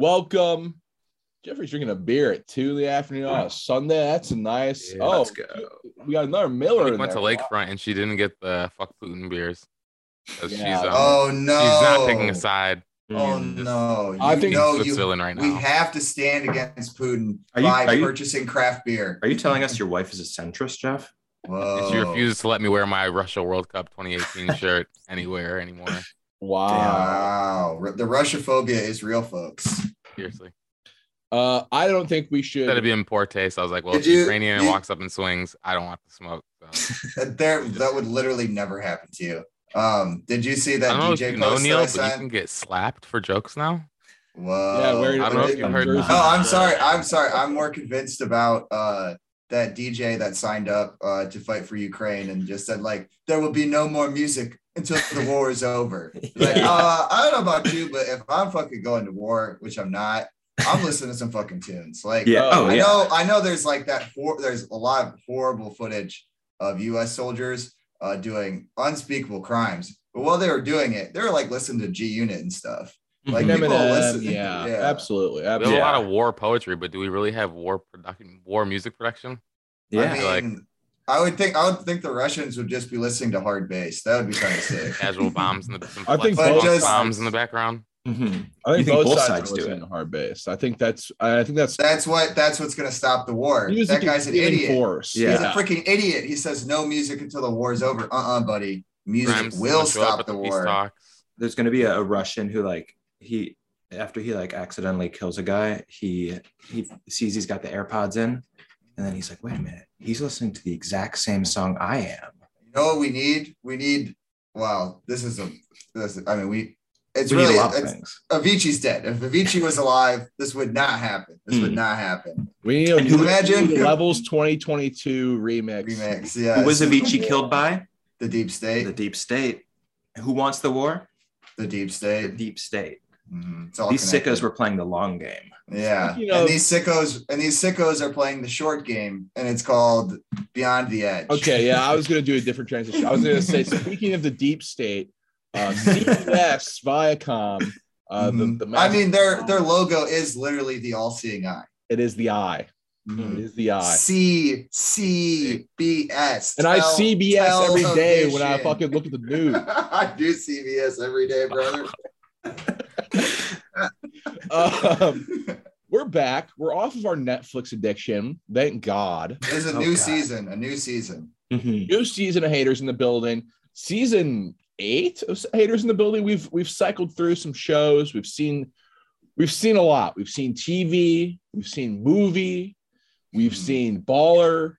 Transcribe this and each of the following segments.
Hello, welcome. Jeffrey's drinking a beer at two in the afternoon on a Sunday. That's a nice. Yeah, oh, let's go. we got another Miller. We in went to. Lakefront and she didn't get the fuck Putin beers. Yeah. she's um, Oh no! she's not taking a side. Oh Mm. no! I think know She's you. Right now. We have to stand against Putin Are you- by are you- purchasing craft beer. Are you telling us your wife is a centrist, Jeff? Whoa! She refuses to let me wear my Russia World Cup 2018 shirt anywhere anymore. Wow. Wow, Ru- the Russophobia is real, folks. Seriously. Uh, I don't think we should. Instead of being poor taste, I was like, well, Did if the you- Ukrainian you- walks up and swings, I don't want to smoke. So. That there, that would literally never happen to you. Um, did you see I that don't know if DJ you know post Neil, that I but you can get slapped for jokes now. Whoa! Yeah, where- I don't know if you heard Jersey. No, I'm sorry. I'm sorry. I'm more convinced about uh that DJ that signed up uh to fight for Ukraine and just said like there will be no more music until the war is over. Like, Yeah. uh, I don't know about you, but if I'm fucking going to war, which I'm not, I'm listening to some fucking tunes. Like, Yeah. Oh, I yeah. know, I know. There's like that. For, there's a lot of horrible footage of U.S. soldiers uh, doing unspeakable crimes. But while they were doing it, they were like listening to G Unit and stuff. Like Mhm. people Eminem, listen- yeah, yeah. absolutely. We have absolutely. a lot of war poetry, but do we really have war production, war music production? yeah. I mean, like- I would think I would think the Russians would just be listening to hard bass. That would be kind of sick. Casual bombs in the some I think flexible both bombs in the background. Mhm. I think, think both, both sides, sides do it? hard bass. I think that's. I think that's. That's what that's what's gonna stop the war. that guy's an idiot. Force. Yeah. He's a freaking idiot. He says no music until the war is over. Uh-uh, buddy. Music Grimes will gonna show up stop at the war. There's going to be a, a Russian who like he after he like accidentally kills a guy, he he sees he's got the AirPods in, and then he's like, wait a minute, he's listening to the exact same song I am. You know what we need? We need wow, this is a this I mean we it's we really need a lot of it's, things. Avicii's dead. If Avicii was alive, this would not happen. This would Hmm. not happen. We need And a who- Imagine- levels 2022 remix. Remix. Yeah. Who was Avicii the killed war. by? The deep state. The deep state. Who wants the war? The deep The state. deep state. Mhm. These connected. sickos were playing the long game. Yeah, Speaking and these sickos and these sickos are playing the short game, and it's called Beyond the Edge. Okay, yeah, I was going to do a different transition. I was going to say, speaking of the deep state, uh, CBS, Viacom, uh, Mhm. the, the I mean their their logo is literally the all-seeing eye. it is the eye. It Mhm. is the eye. C C B S. And I Tell- CBS tell every when I fucking look at the news. I do CBS every day, brother. Um, we're back. We're off of our Netflix addiction. Thank God. There's a Oh, new God. season, a new season. Mhm. New season of haters in the building. Season eight of haters in the building. We've we've cycled through some shows. We've seen we've seen a lot. We've seen TV. We've seen movie. We've Mhm. seen baller.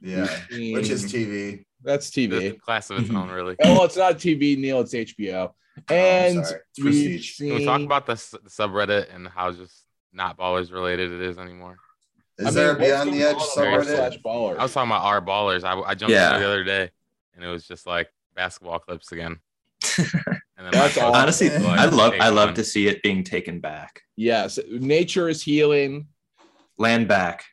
Yeah, seen- which is TV. that's The TV. class of its Mhm. own, really. Oh, it's not TV, Neil. It's HBO. Oh, and Oh, we've Can we talk about the, the subreddit and how just not ballers related it is anymore? Is I mean, there a Beyond the Edge on on Sorry, r slash subreddit? baller? I was talking about our ballers. I, I jumped Yeah. the other day and it was just like basketball clips again. And then That's my all- Honestly, like, I love I love son." to see it being taken back. Yes, nature is healing. Land back.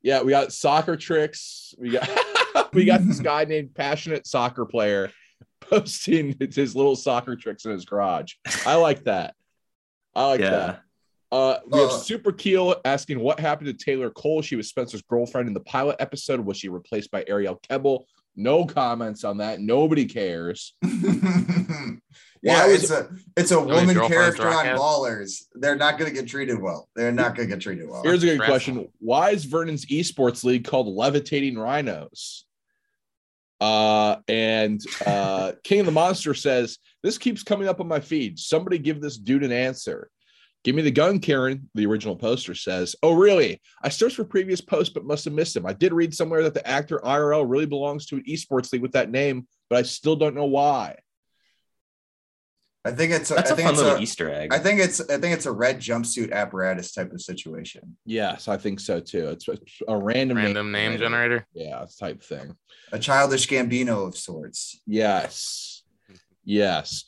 Yeah, we got soccer tricks. We got we got this guy named passionate soccer player posting his little soccer tricks in his garage. I like that. I like yeah. that. Uh, we have Uh, Super Keel asking what happened to Taylor Cole. She was Spencer's girlfriend in the pilot episode. Was she replaced by Arielle Kebbel? No comments on that. Nobody cares. yeah, Why was- it's a it's a woman character on? Ballers. They're not going to get treated well. They're not going to get treated well. Here's a good question: Why is Vernon's esports league called Levitating Rhinos? Uh, and uh, King of the Monster says this keeps coming up on my feed. Somebody give this dude an answer. Give me the gun, Karen. The original poster says, "Oh, really? I searched for previous posts, but must have missed him. I did read somewhere that the actor IRL really belongs to an esports league with that name, but I still don't know why." I think it's a, That's I a think fun it's little a, Easter egg. I think it's I think it's a red jumpsuit apparatus type of situation. Yes, I think so too. It's a, a random random name generator. Yeah, type thing. A childish Gambino of sorts. Yes. Yes.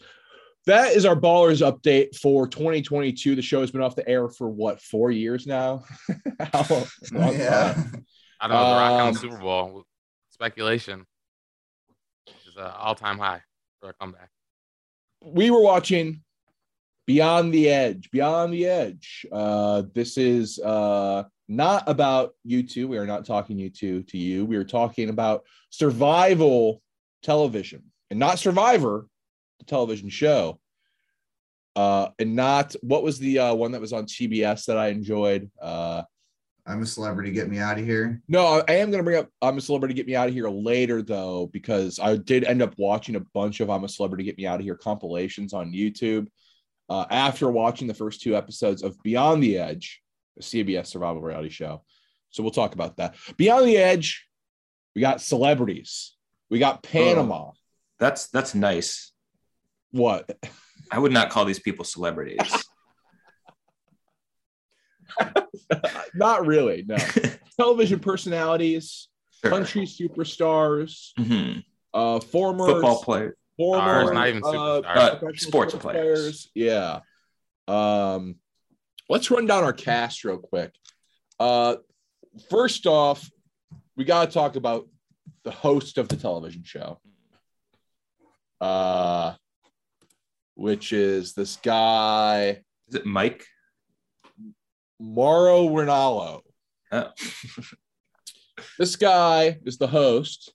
That is our ballers update for 2022. The show has been off the air for what, four years now? How long yeah. time? I don't know. The Rock on Um, the Super Bowl speculation is an all time high for a comeback. We were watching Beyond the Edge, Beyond the Edge. Uh, this is uh, not about you two. We are not talking you two to you. We are talking about survival television and not Survivor, the television show. Uh, and not what was the uh, one that was on TBS that I enjoyed? Uh, I'm a celebrity. Get me out of here. no, I am going to bring up I'm a Celebrity Get Me Out of Here later, though, because I did end up watching a bunch of I'm a Celebrity Get Me Out of Here compilations on YouTube uh, after watching the first two episodes of Beyond the Edge, a CBS survival reality show. So we'll talk about that. Beyond the Edge, we got celebrities, we got Panama. That's that's nice. What? I would not call these people celebrities. Not really, no. Television personalities, Sure. country superstars, Mhm. uh, former Football player. former Stars, not even uh, superstars. Uh, professional sports players. Yeah. Um, let's run down our cast real quick. Uh, first off, we got to talk about the host of the television show, uh, which is this guy Is it Mike? Mauro Ranallo. Oh. This guy is the host.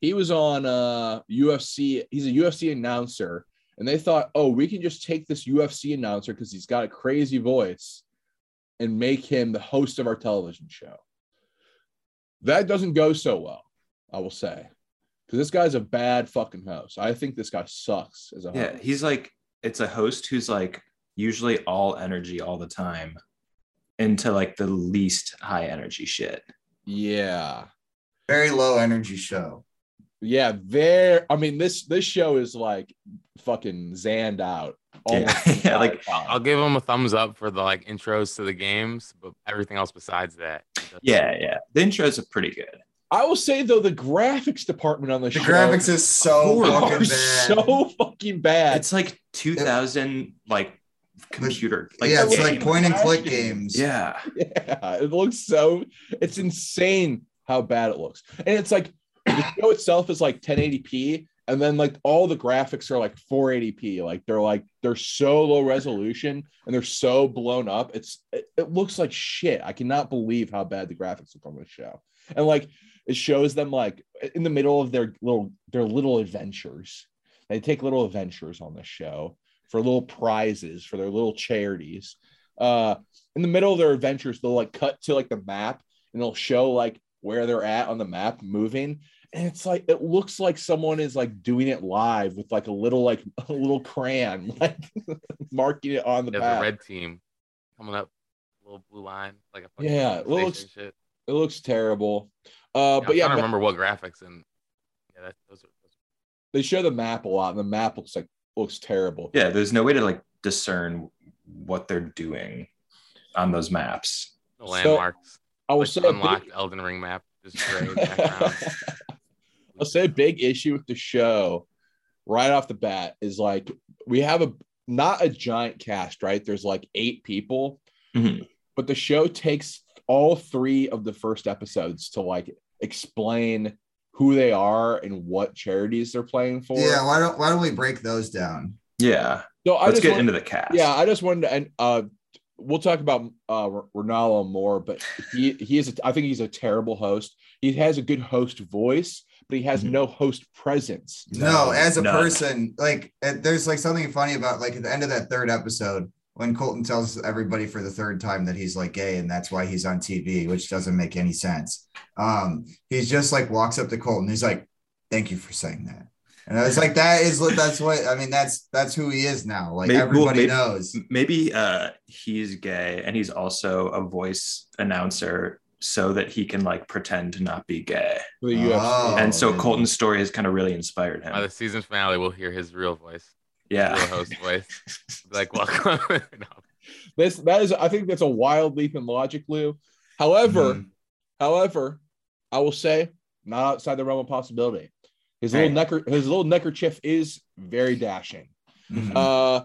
He was on uh UFC. He's a UFC announcer, and they thought, oh, we can just take this UFC announcer because he's got a crazy voice and make him the host of our television show. That doesn't go so well, I will say, because this guy's a bad fucking host. I think this guy sucks as a Yeah, host. he's like it's a host who's like usually all energy all the time into like the least high energy shit. Yeah. Very low energy show. Yeah, there. I mean, this this show is like fucking zanned out. Yeah. Yeah, like, time. I'll give them a thumbs up for the like intros to the games, but everything else besides that. he does- Yeah, yeah. The intros are pretty good. I will say though, the graphics department on the, show. The show graphics is so fucking bad. so fucking bad. It's like 2000 like computer like yeah, it's game. like point and click games. yeah. yeah, it looks so. It's insane how bad it looks, and it's like the show itself is like 1080p, and then like all the graphics are like 480p. Like they're like they're so low resolution and they're so blown up. It's it, it looks like shit. I cannot believe how bad the graphics look on this show, and like it shows them like in the middle of their little their little adventures. They take little adventures on this show for little prizes for their little charities. Uh, in the middle of their adventures, they'll like cut to like the map and they'll show like where they're at on the map moving. And it's like it looks like someone is like doing it live with like a little like a little crayon, like marking it on the There's map. a red team coming up, little blue line, like a fucking Yeah, it looks- shit. It looks terrible. Uh, Yeah, but I'm yeah, ma- remember what graphics and yeah, that, those are. Those they show the map a lot, and the map looks like looks terrible. Yeah, there's no way to like discern what they're doing on those maps. are the So, landmarks. I will like say the big- Elden Ring map, just gray background. I'll say a big issue with the show right off the bat is like we have a not a giant cast, right? There's like eight people, Mhm. but the show takes all three of the first episodes to like explain who they are and what charities they're playing for. Yeah, why don't why don't we break those down? Yeah. So I Let's just get want- into the cast. yeah, I just wanted to and uh we'll talk about uh Ranallo more, but he he is a, I think he's a terrible host. He has a good host voice, but he has Mhm. no host presence. No, as a none. person, like there's like something funny about like at the end of that third episode when Colton tells everybody for the third time that he's like gay and that's why he's on TV, which doesn't make any sense. Um, he's just like walks up to Colton. He's like, "Thank you for saying that." And I was like, "That is that's what I mean. That's that's who he is now. Like Maybe- well, everybody maybe- knows." Maybe uh he's gay and he's also a voice announcer so that he can like pretend to not be gay. for the UFC. Oh. and so. Colton's story has kind of really inspired him. By the him. season finale, we'll hear his real voice, Yeah. real host voice. Like, welcome. No. This that is I think that's a wild leap in logic, Lou. However, Mhm. however, I will say not outside the realm of possibility. His little necker his little neckerchief is very dashing. Mhm. Uh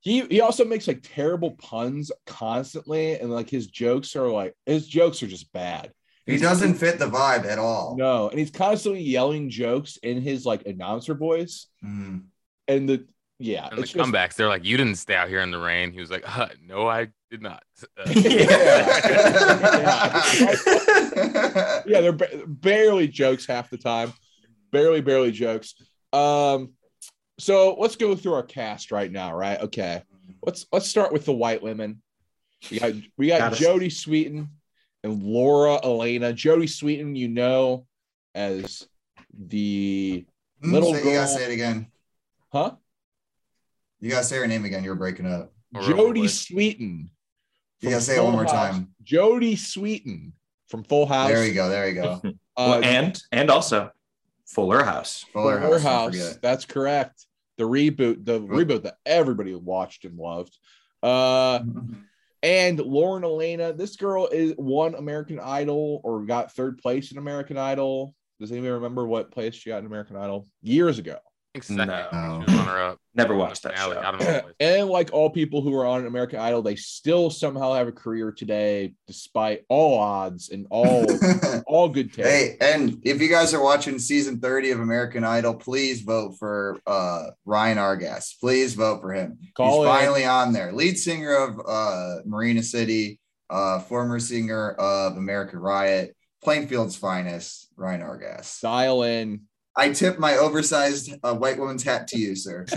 he he also makes like terrible puns constantly, and like his jokes are like his jokes are just bad. he doesn't fit the vibe at all. No, and he's constantly yelling jokes in his like announcer voice. Mhm. And the yeah, And the just- comebacks, they're like, "You didn't stay out here in the rain." He was like, uh, "No, I did not." Uh, yeah, they're ba- barely jokes half the time. Barely, barely jokes. Um, so let's go through our cast right now, right? Okay. Let's let's start with the white women. We got we got Gotta- Jodie Sweetin and Laura Alaina. Jodie Sweetin, you know, as the Little Say- You gotta say it again. huh? You gotta say her name again. You're breaking up. Or Sweetin. You gotta say it one more House. time. Jodie Sweetin from Full House. There you go. There you go. Uh, Well, and and also Fuller House. Fuller Fuller House. House. That's correct. The reboot, the reboot that everybody watched and loved. Uh, and Lauren Alaina. This girl is won American Idol or got third place in American Idol. Does anybody remember what place she got in American Idol years ago? I second. No. Runner up. Never watched that Finale, show. I don't know. And like all people who are on American Idol, they still somehow have a career today, despite all odds and all all good taste. Hey, and if you guys are watching season 30 of American Idol, please vote for uh, Ryan Argas. Please vote for him. Call He's in. finally on there. Lead singer of uh, Marina City, uh, former singer of American Riot, Plainfield's finest, Ryan Argas. Dial in. I tip my oversized uh, white woman's hat to you, sir.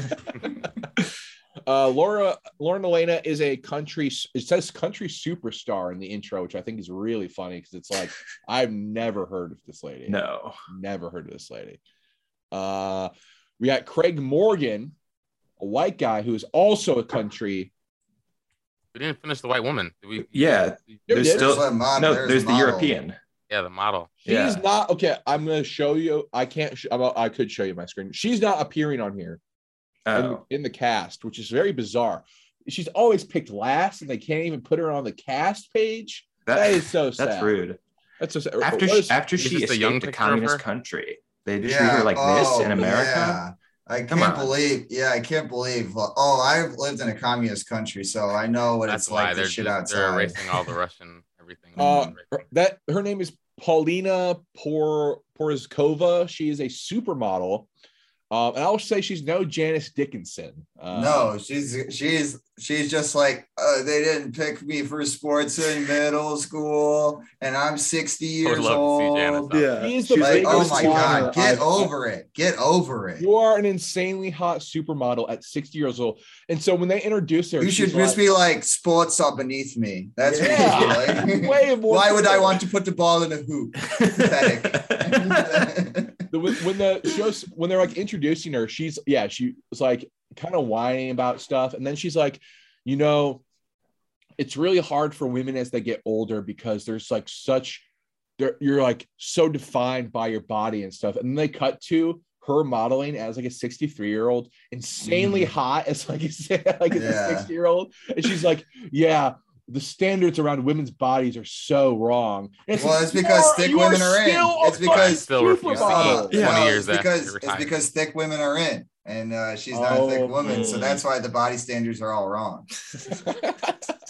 Uh, Laura Lauren Alaina is a country. It says country superstar in the intro, which I think is really funny because it's like I've never heard of this lady. No. never heard of this lady. Uh, we got Craig Morgan, a white guy who is also a country. We didn't finish the white woman. Did we? Yeah. There's did. still There's a mod- no. there's There's, the model. European. Yeah, the model. She's Yeah. not okay. I'm gonna show you. I can't. Sh- I'm- I could show you my screen. She's not appearing on here in, Oh, in the cast, which is very bizarre. She's always picked last, and they can't even put her on the cast page. that that, is so sad. that's rude. That's so sad. After What she, is- after she this a escaped young a picture of communist country, they treat her like this oh, in America. yeah. I Come can't on. believe, yeah, I can't believe. Oh, I've lived in a communist country, so I know what That's it's why like they're to shit just, they're erasing all the Russian everything. Uh, her- that her name is Paulina Por Porizkova. She is a supermodel, um, and I'll say she's no Janice Dickinson. Uh, no, she's she's she's just like uh, they didn't pick me for sports in middle school, and I'm 60 I would years love to see old. Janice. She the She's Like, oh my god, get I've- over it, get over it. You are an insanely hot supermodel at 60 years old, and so when they introduce her, You should just like- be like, sports are beneath me. That's Yeah. what you like. way more. Why would I want to put the ball in a hoop? Pathetic. the, when the shows when they're like introducing her, she's yeah, she was like kind of whining about stuff, and then she's like, you know, it's really hard for women as they get older because there's like such, they're, you're like so defined by your body and stuff, and then they cut to her modeling as like a 63 year old, insanely mm-hmm. hot as like a, like Yeah. a 60 year old, and she's like, yeah. The standards around women's bodies are so wrong. And Well, it's because "You thick women are in. It's because- Still refuse to supermodel." eat. 20 years it's because it's because thick women are in, and uh, she's not a thick Oh, woman, so mm. that's why the body standards are all wrong.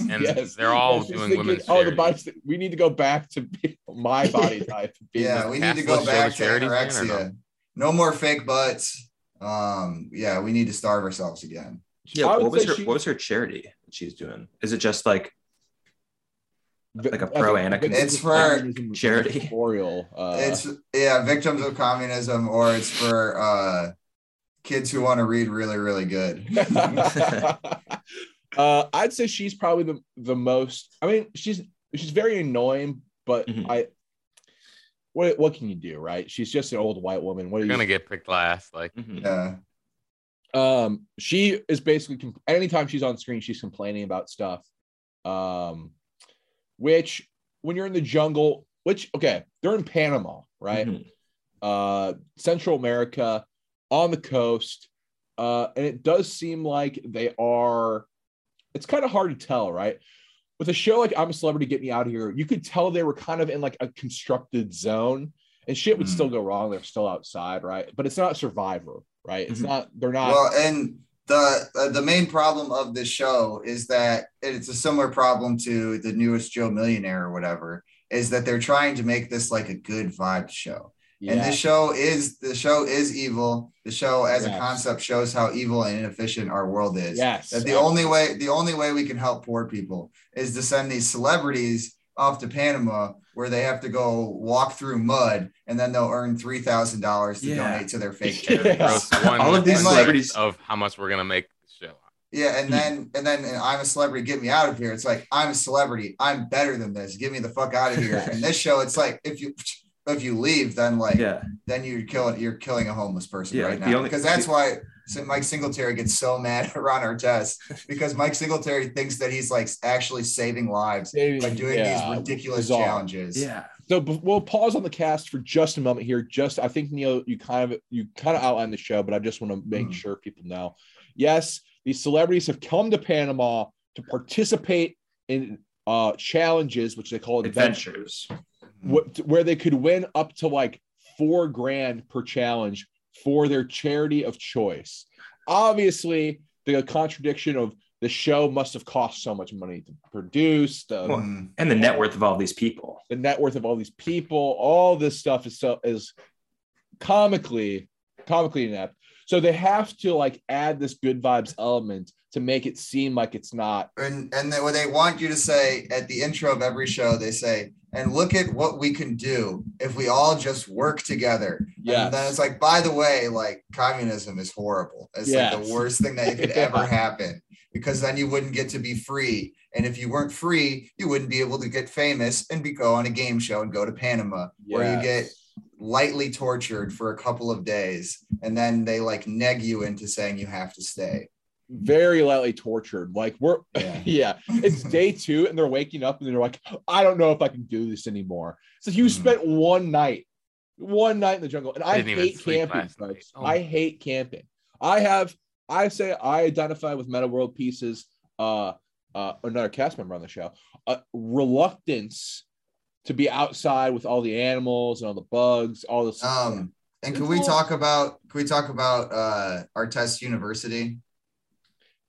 And they're all she's doing women's Oh, the body. st- We need to go back to be- my body type. being Yeah, we need to go back to charities again, or anorexia. No more fake butts. Um, yeah, we need to starve ourselves again. yeah. What was her she- What was her charity that she's doing? Is it just like like a pro think and a It's for charity. Memorial. Uh, it's yeah, victims of communism, or it's for uh, kids who want to read really, really good. uh, I'd say she's probably the the most. I mean, she's she's very annoying, but Mhm. I. What, what can you do, right? She's just an old white woman. What are You're you gonna get picked last. Like Mhm. Yeah, um she is basically anytime she's on screen she's complaining about stuff um which when you're in the jungle which okay they're in panama right Mhm. uh central america on the coast uh and it does seem like they are it's kind of hard to tell right with a show like i'm a celebrity get me out of here you could tell they were kind of in like a constructed zone and shit would Mm. still go wrong they're still outside right but it's not survivor right it's Mhm. not they're not well, and the uh, the main problem of this show is that it's a similar problem to the newest Joe Millionaire or whatever. Is that they're trying to make this like a good vibe show. And this show is the show is evil. The show as a concept shows how evil and inefficient our world is. Yes. That the only way the only way we can help poor people is to send these celebrities off to Panama where they have to go walk through mud and then they'll earn three thousand dollars to Yeah. donate to their fake Yeah. charity. Gross one All of these hundredth celebrities- of how much we're gonna make the show. Yeah, and then and then and I'm a celebrity, get me out of here. It's like I'm a celebrity, I'm better than this. Get me the fuck out of here. And this show, it's like if you if you leave, then like Yeah. then you're killing you're killing a homeless person Yeah, right now. only- because that's why so Mike Singletary gets so mad at Ron Artest because Mike Singletary thinks that he's like actually saving lives Saving- by doing yeah, these ridiculous bizarre. challenges. Yeah. So we'll pause on the cast for just a moment here. Just I think Neil, you kind of you kind of outlined the show, but I just want to make Mhm. sure people know. Yes, these celebrities have come to Panama to participate in uh challenges, which they call adventures, Adventures. wh- where they could win up to like four grand per challenge for their charity of choice. Obviously, the contradiction of the show must have cost so much money to produce. The, Well. And the net worth of all these people. the net worth of all these people, all this stuff is so is comically comically inept. So they have to like add this good vibes element to make it seem like it's not. and and they, what they want you to say at the intro of every show, they say, "And look at what we can do if we all just work together." Yeah. And then it's like, by the way, like communism is horrible. It's like the worst thing that could Yeah. ever happen because then you wouldn't get to be free. And if you weren't free, you wouldn't be able to get famous and be go on a game show and go to Panama where you get lightly tortured for a couple of days and then they like neg you into saying you have to stay. Very lightly tortured. Like we're Yeah. yeah, it's day two, and they're waking up and they're like, I don't know if I can do this anymore. So you Mhm. spent one night, one night in the jungle, and I Didn't hate camping, folks. Oh. I hate camping. I have, I say, I identify with Metta World Peace's. Uh, uh, another cast member on the show. Uh, reluctance to be outside with all the animals and all the bugs, all this. Um, and can we talk about can we talk about uh Artest University?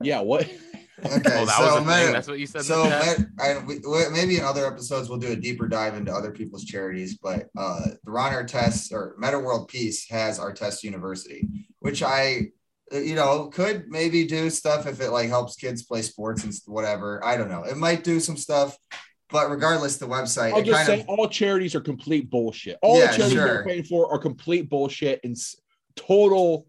Yeah, what? Okay, Oh, that so was a Meta- thing. That's what you said. so in the chat? Met- I, we, we- maybe in other episodes we'll do a deeper dive into other people's charities, but uh, the Ron Artest or Metta World Peace has Artest University, which I you know could maybe do stuff if it like helps kids play sports and whatever. I don't know. It might do some stuff, but regardless, the website I'll just kind say of all charities are complete bullshit. All Yeah, the charities sure. they're paying for are complete bullshit and s- total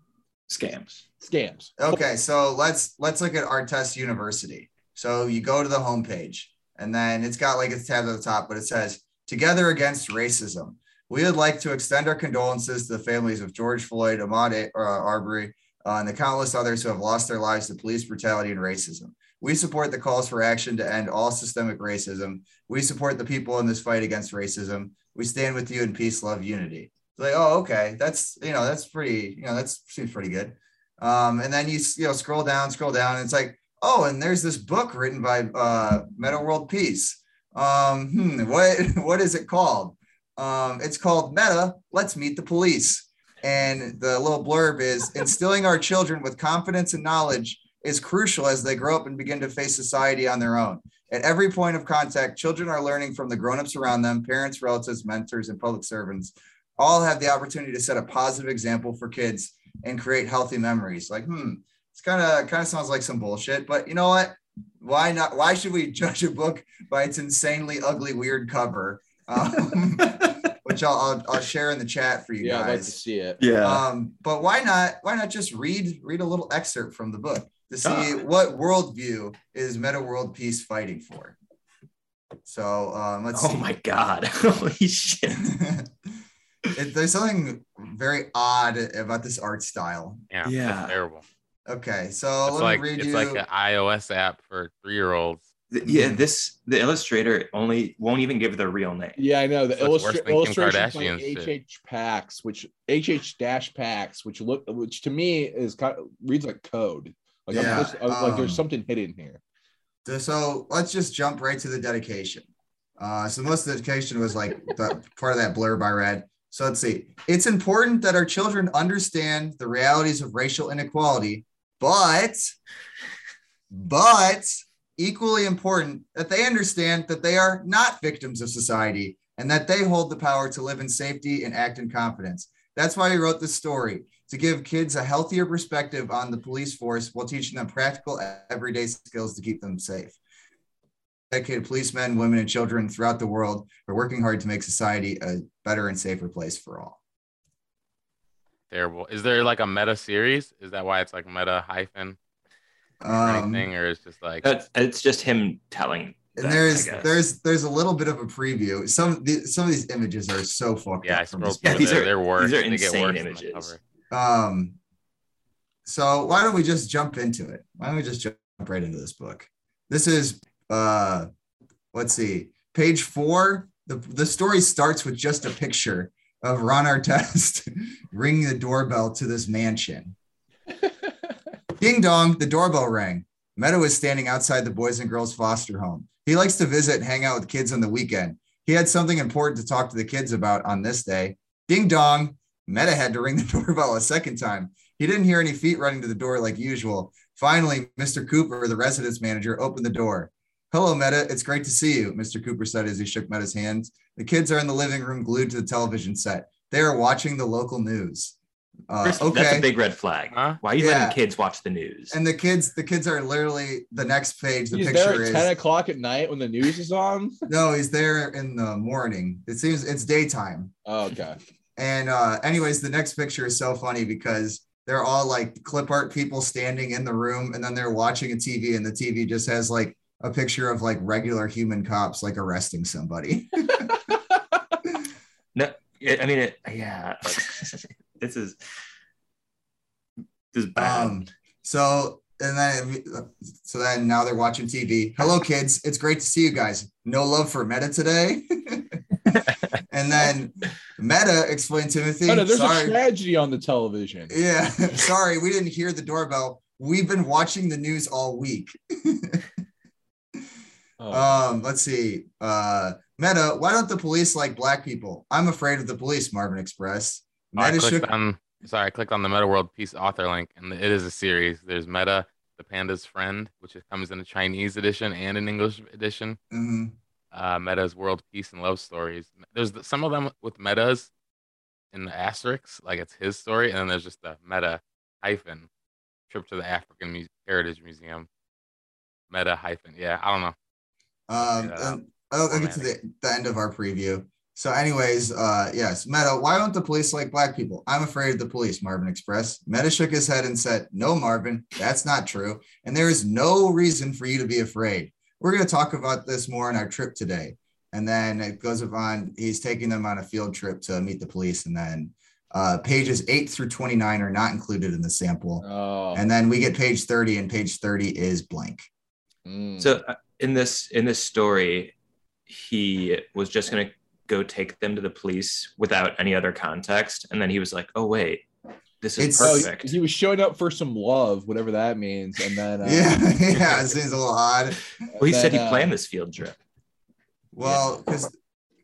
Scams. Scams. Okay, so let's let's look at Artest University. So you go to the homepage, and then it's got like a tab at the top, but it says "Together Against Racism." We would like to extend our condolences to the families of George Floyd, Ahmaud uh, Arbery, uh, and the countless others who have lost their lives to police brutality and racism. We support the calls for action to end all systemic racism. We support the people in this fight against racism. We stand with you in peace, love, unity. It's like, oh, okay, that's you know that's pretty you know that's seems pretty good. Um, and then you you know scroll down, scroll down, and it's like, oh, and there's this book written by uh, Metta World Peace. Um, hmm, what what is it called? Um, it's called Metta. Let's meet the police. And the little blurb is instilling our children with confidence and knowledge is crucial as they grow up and begin to face society on their own. At every point of contact, children are learning from the grown-ups around them, parents, relatives, mentors, and public servants. All have the opportunity to set a positive example for kids and create healthy memories. Like, hmm, it's kind of kind of sounds like some bullshit, but you know what? Why not? Why should we judge a book by its insanely ugly, weird cover? Um, which I'll, I'll I'll share in the chat for you Yeah, I'd like to see it. Yeah. Um, but why not? Why not just read read a little excerpt from the book to see Ah. what worldview is Metta World Peace fighting for? So um, let's oh see. my God. Holy shit. It, there's something very odd about this art style. Yeah, Yeah. that's terrible. Okay, so It's let like me read it's you. like an iOS app for three year olds. Yeah, this the illustrator only won't even give their real name. Yeah, I know the So it's illustra- than Kim illustrations by Kardashian shit. HH Pax, which HH dash Pax, which look, which to me is kind of reads like code. Like, I'm Yeah, just- I'm like there's um, something hidden here. so let's just jump right to the dedication. Uh, so most of the dedication was like the part of that blurb I read. So let's see. It's important that our children understand the realities of racial inequality, but, but equally important that they understand that they are not victims of society and that they hold the power to live in safety and act in confidence. That's why he wrote this story to give kids a healthier perspective on the police force while teaching them practical everyday skills to keep them safe. Dedicated policemen, women, and children throughout the world are working hard to make society a better and safer place for all. Terrible. Is there like a meta series? Is that why it's like meta hyphen or Um, anything, or it's just like It's, it's just him telling. and there's there's there's a little bit of a preview. Some the, some of these images are so fucked yeah? Up. from this. Yeah, these they're, they're worse. these are they get insane worse on the images. Um, so why don't we just jump into it? Why don't we just jump right into this book? This is uh, let's see, page four. The the story starts with just a picture of Ron Artest ringing the doorbell to this mansion. Ding dong, the doorbell rang. Metta was standing outside the boys and girls foster home. He likes to visit and hang out with kids on the weekend. He had something important to talk to the kids about on this day. Ding dong, Metta had to ring the doorbell a second time. He didn't hear any feet running to the door like usual. Finally, Mr. Cooper, the residence manager, opened the door. Hello, Metta. It's great to see you, Mr. Cooper said as he shook Metta's hands. The kids are in the living room glued to the television set. They are watching the local news. Uh, First, okay. That's a big red flag. Huh? Why are you Yeah. letting kids watch the news? and the kids, the kids are literally the next page. The He's picture there is at 10 o'clock at night when the news is on. no, he's there in the morning. It seems it's daytime. Oh, okay. And uh, anyways, the next picture is so funny because they're all like clip art people standing in the room, and then they're watching a TV, and the TV just has like a picture of like regular human cops like arresting somebody. No, I mean, it, yeah. this is this is bad. Um, so and then so then now they're watching TV. Hello, kids. It's great to see you guys. No love for Metta today. and then Metta explained Timothy. Oh, no, there's sorry. a tragedy on the television. Yeah, sorry, we didn't hear the doorbell. We've been watching the news all week. Oh. Um, let's see. Uh, Metta, why don't the police like black people? I'm afraid of the police, Marvin Express. Oh, I Metta clicked shook. on sorry, I clicked on the Metta World Peace author link, and it is a series. There's Metta, the Panda's Friend, which comes in a Chinese edition and an English edition. Mhm. Uh, Metta's World Peace and Love Stories. There's the, some of them with Metas in the asterisks, like it's his story, and then there's just the Metta hyphen trip to the African Mu- Heritage Museum. Metta hyphen, yeah, I don't know. Um, Figure that and I'll, I'll get to the, the end of our preview. So, anyways, uh, yes, Metta, why don't the police like black people? I'm afraid of the police, Marvin expressed. Metta shook his head and said, No, Marvin, that's not true. And there is no reason for you to be afraid. We're going to talk about this more on our trip today. And then it goes on, he's taking them on a field trip to meet the police. And then uh, pages eight through 29 are not included in the sample. Oh. And then we get page 30, and page 30 is blank. Mm. So uh, in this in this story, he was just gonna go take them to the police without any other context, and then he was like, "Oh wait, this is It's- Oh, he- perfect." he was showing up for some love, whatever that means, and then uh, Yeah, yeah, it seems a little odd. well, he and said he uh, planned this field trip. Well, because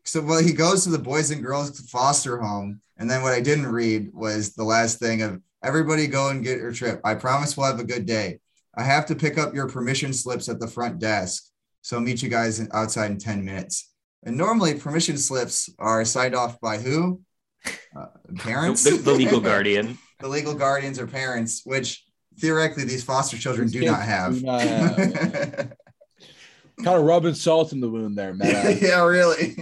so well, he goes to the boys and girls foster home, and then what I didn't read was the last thing of everybody go and get your trip. I promise we'll have a good day. I have to pick up your permission slips at the front desk, so I'll meet you guys outside in ten minutes. And normally, permission slips are signed off by who? Uh, parents, The, the legal guardian. the legal guardians or parents, which theoretically these foster children These do not have. do not have, kind of rubbing salt in the wound there, man. yeah, really.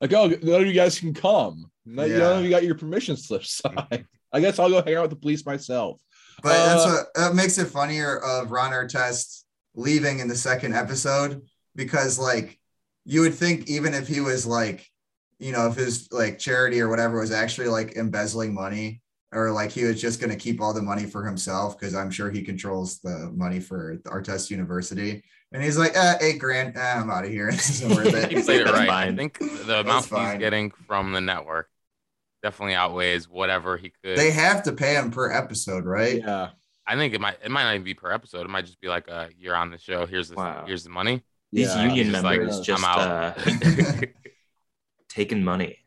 like, oh, none of you guys can come. None, Yeah. none of you got your permission slips signed. I guess I'll go hang out with the police myself. But that's Uh, what that makes it funnier of Ron Artest leaving in the second episode because like you would think even if he was like, you know, if his like charity or whatever was actually like embezzling money or like he was just going to keep all the money for himself because I'm sure he controls the money for the Artest University. And he's like, eh, eight grand, eh, I'm out of here. This isn't worth He played it right. I think the amount fine. he's getting from the network definitely outweighs whatever he could. they have to pay him per episode, right? Yeah. I think it might it might not even be per episode. It might just be like, uh, you're on the show. Here's the Wow. here's the money. These Yeah. union Just members I'm just out. uh, taking money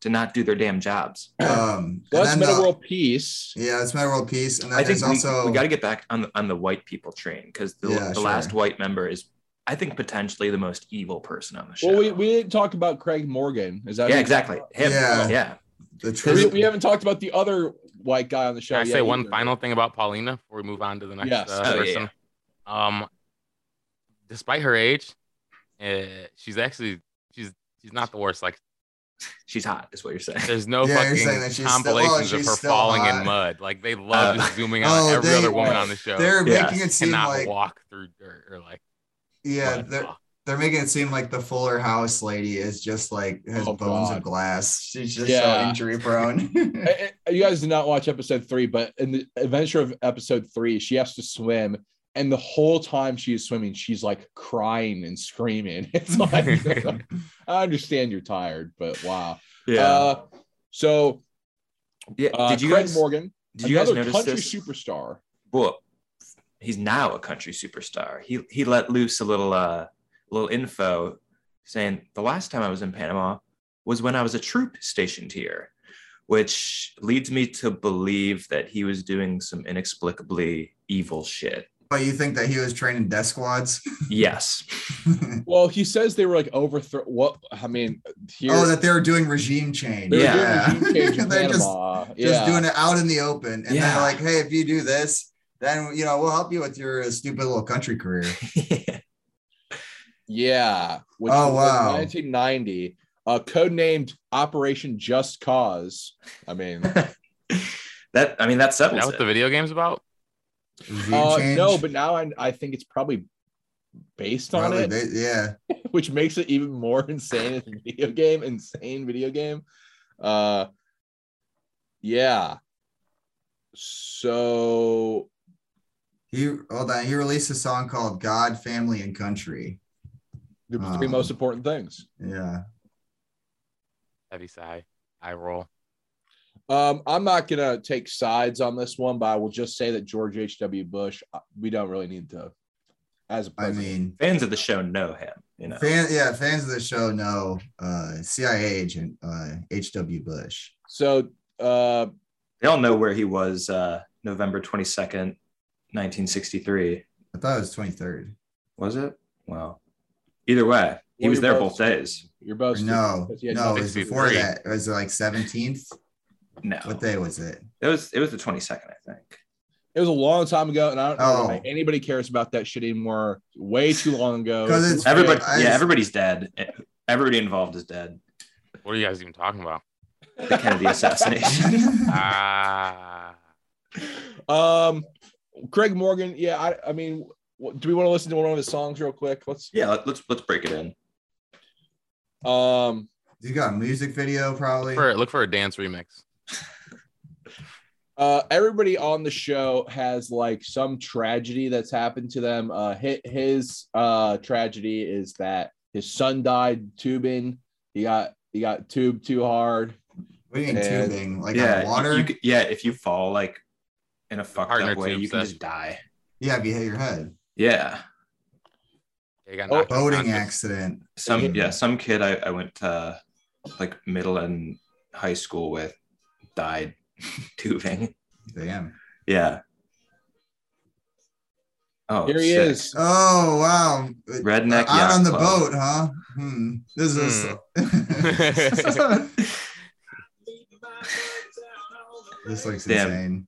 to not do their damn jobs. Um, Well, and that's then Metta the- World Peace. Yeah, it's Metta World Peace. And then I think we, also we got to get back on the, on the white people train because the, Yeah, the sure. last white member is I think potentially the most evil person on the show. Well, we, we didn't talk about Craig Morgan. Is that yeah, exactly. Him. Yeah. Yeah. The We, we haven't talked about the other white guy on the show. Can I yet say one either. final thing about Paulina before we move on to the next Yes. uh, Oh, yeah, person? Um, despite her age, uh, she's actually she's she's not the worst. Like, She's hot, is what you're saying. there's no Yeah, fucking that she's still- oh, compilations of her falling hot. in mud. Like they love Uh, just zooming on Oh, every they- other woman on the show. They're Yeah. making it seem cannot like walk through dirt or like yeah, mud. they're they're making it seem like the Fuller House lady is just like has Oh, bones God. of glass. She's just Yeah. so injury prone. You guys did not watch episode three, but in the adventure of episode three, she has to swim, and the whole time she is swimming, she's like crying and screaming. It's like I understand you're tired, but wow. Uh, so yeah. uh, did you Craig guys Morgan, did you guys another notice country this? superstar. well, he's now a country superstar. He he let loose a little uh little info saying the last time I was in Panama was when I was a troop stationed here, which leads me to believe that he was doing some inexplicably evil shit. but you think that he was training death squads? Yes. Well, he says they were like overthrow. What I mean, here oh, that they were doing regime change. they Yeah. doing regime change in they're just Panama. just yeah. doing it out in the open, and Yeah. they're like, "Hey, if you do this, then you know we'll help you with your uh, stupid little country career." Yeah. Which Oh, was wow. 1990. Uh, codenamed Operation Just Cause. I mean, that I mean that is settles that what it. the video game's about? Uh, no, but now I, I think it's probably based on Probably it, they- yeah. which makes it even more insane as a video game. Insane video game. Uh, yeah. So He hold on. He released a song called "God, Family, and Country." the three Um, most important things. Yeah. Heavy sigh, I roll. Um, I'm not gonna take sides on this one, but I will just say that George H.W. Bush, uh, we don't really need to, as a I mean, Fans of the show know him. You know. fan, yeah, fans of the show know uh, CIA agent uh, H.W. Bush. so uh, They all know where he was uh, November 22nd, 1963. I thought it was 23rd. Was it? Well, either way, he Well, was there both both days. you're both No, because he no, it was before 63. that. Was it like 17th? No, What day was it? it was it was the 22nd, I think. It was a long time ago, and I don't know Oh. why anybody cares about that shit anymore. Way too long ago. 'Cause it's- Everybody, I yeah, just- everybody's dead. Everybody involved is dead. What are you guys even talking about? The Kennedy assassination. Ah, Um, Craig Morgan. Yeah, I, I mean, do we want to listen to one of his songs real quick? Let's. yeah, let, let's let's break it in. Um, you got a music video probably. for look for a dance remix. uh, everybody on the show has like some tragedy that's happened to them. Uh, his, his uh tragedy is that his son died tubing. He got he got tubed too hard. What do you mean And- tubing? Like yeah, on you- water? You, could- yeah, if you fall like in a fucked Partner up way, you can set. just die. yeah, if you hit your head. Yeah, They got Oh, Boating accident. some yeah, some kid I, I went to like middle and high school with died tubing. Damn. Yeah. Oh, Here he sick. is. Oh wow. Redneck Uh, out on the Club. boat, huh? Hmm. This is this looks Damn. insane.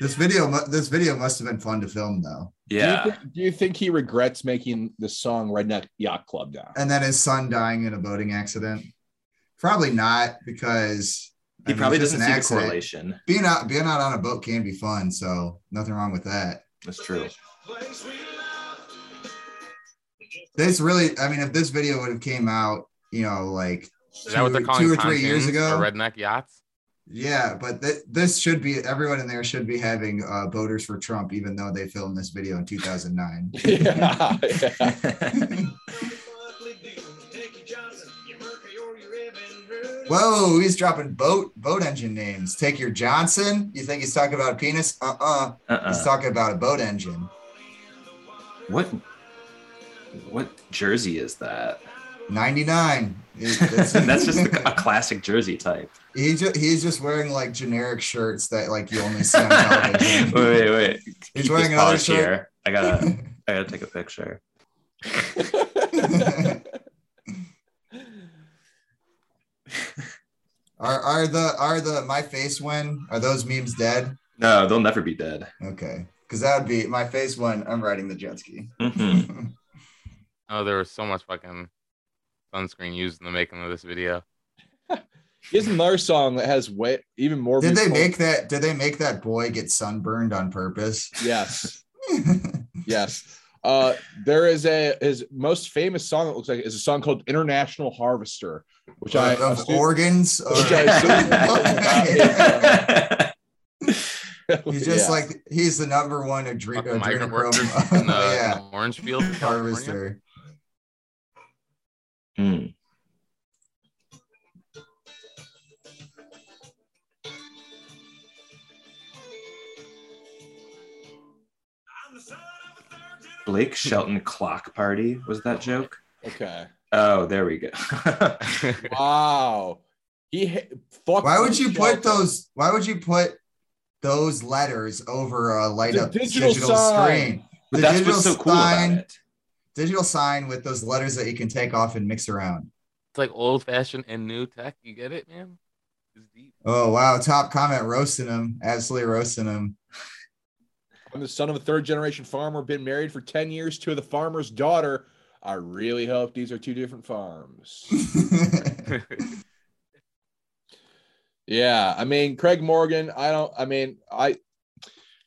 This video, this video must have been fun to film though. Yeah. Do you, think, do you think he regrets making the song Redneck Yacht Club now? And then his son dying in a boating accident. Probably not because I He mean, probably it's just doesn't an see the correlation. Being out, being out on a boat can be fun, so nothing wrong with that. That's true. This really, I mean, if this video would have came out, you know, like Is that what they're two- calling two or three years ago, redneck yachts? Yeah, but th- this should be everyone in there should be having uh, voters for Trump, even though they filmed this video in 2009. yeah, yeah. Whoa, he's dropping boat boat engine names. Take your Johnson. You think he's talking about a penis? Uh uh Uh-uh. He's talking about a boat engine. What what jersey is that? 99. It- That's just a, a classic jersey type. He ju- he's just wearing like generic shirts that like you only see on wait, television. wait, wait. wait. He's Keep wearing this another shirt. here. I gotta I gotta take a picture. Are are the are the my face when are those memes dead? No, they'll never be dead. Okay, because that would be my face when I'm riding the jet ski. Mhm. Oh, there was so much fucking sunscreen used in the making of this video. He has another song that has way even more. did they make that? Did they make that boy get sunburned on purpose? Yes, yes. Uh, there is a his most famous song. It looks like is a song called "International Harvester," which I of assume- organs. Which or- I he's just Yeah. like he's the number one adre- Fucking migrant workers adrenochrome in the, yeah, in the orange field. harvester. Hmm. Blake Shelton clock party was that oh, joke? okay. Oh, there we go. Wow. He ha- fuck. Why would you put those? Why would you put those letters over a light It's a up digital digital, screen? but The that's digital what's so cool sign- about it. Digital sign with those letters that you can take off and mix around. It's like old fashioned and new tech. You get it, man? It's deep. Oh wow! Top comment roasting him. Absolutely roasting him. I'm the son of a third generation farmer, been married for 10 years to the farmer's daughter. I really hope these are two different farms. yeah. I mean, Craig Morgan, I don't, I mean, I,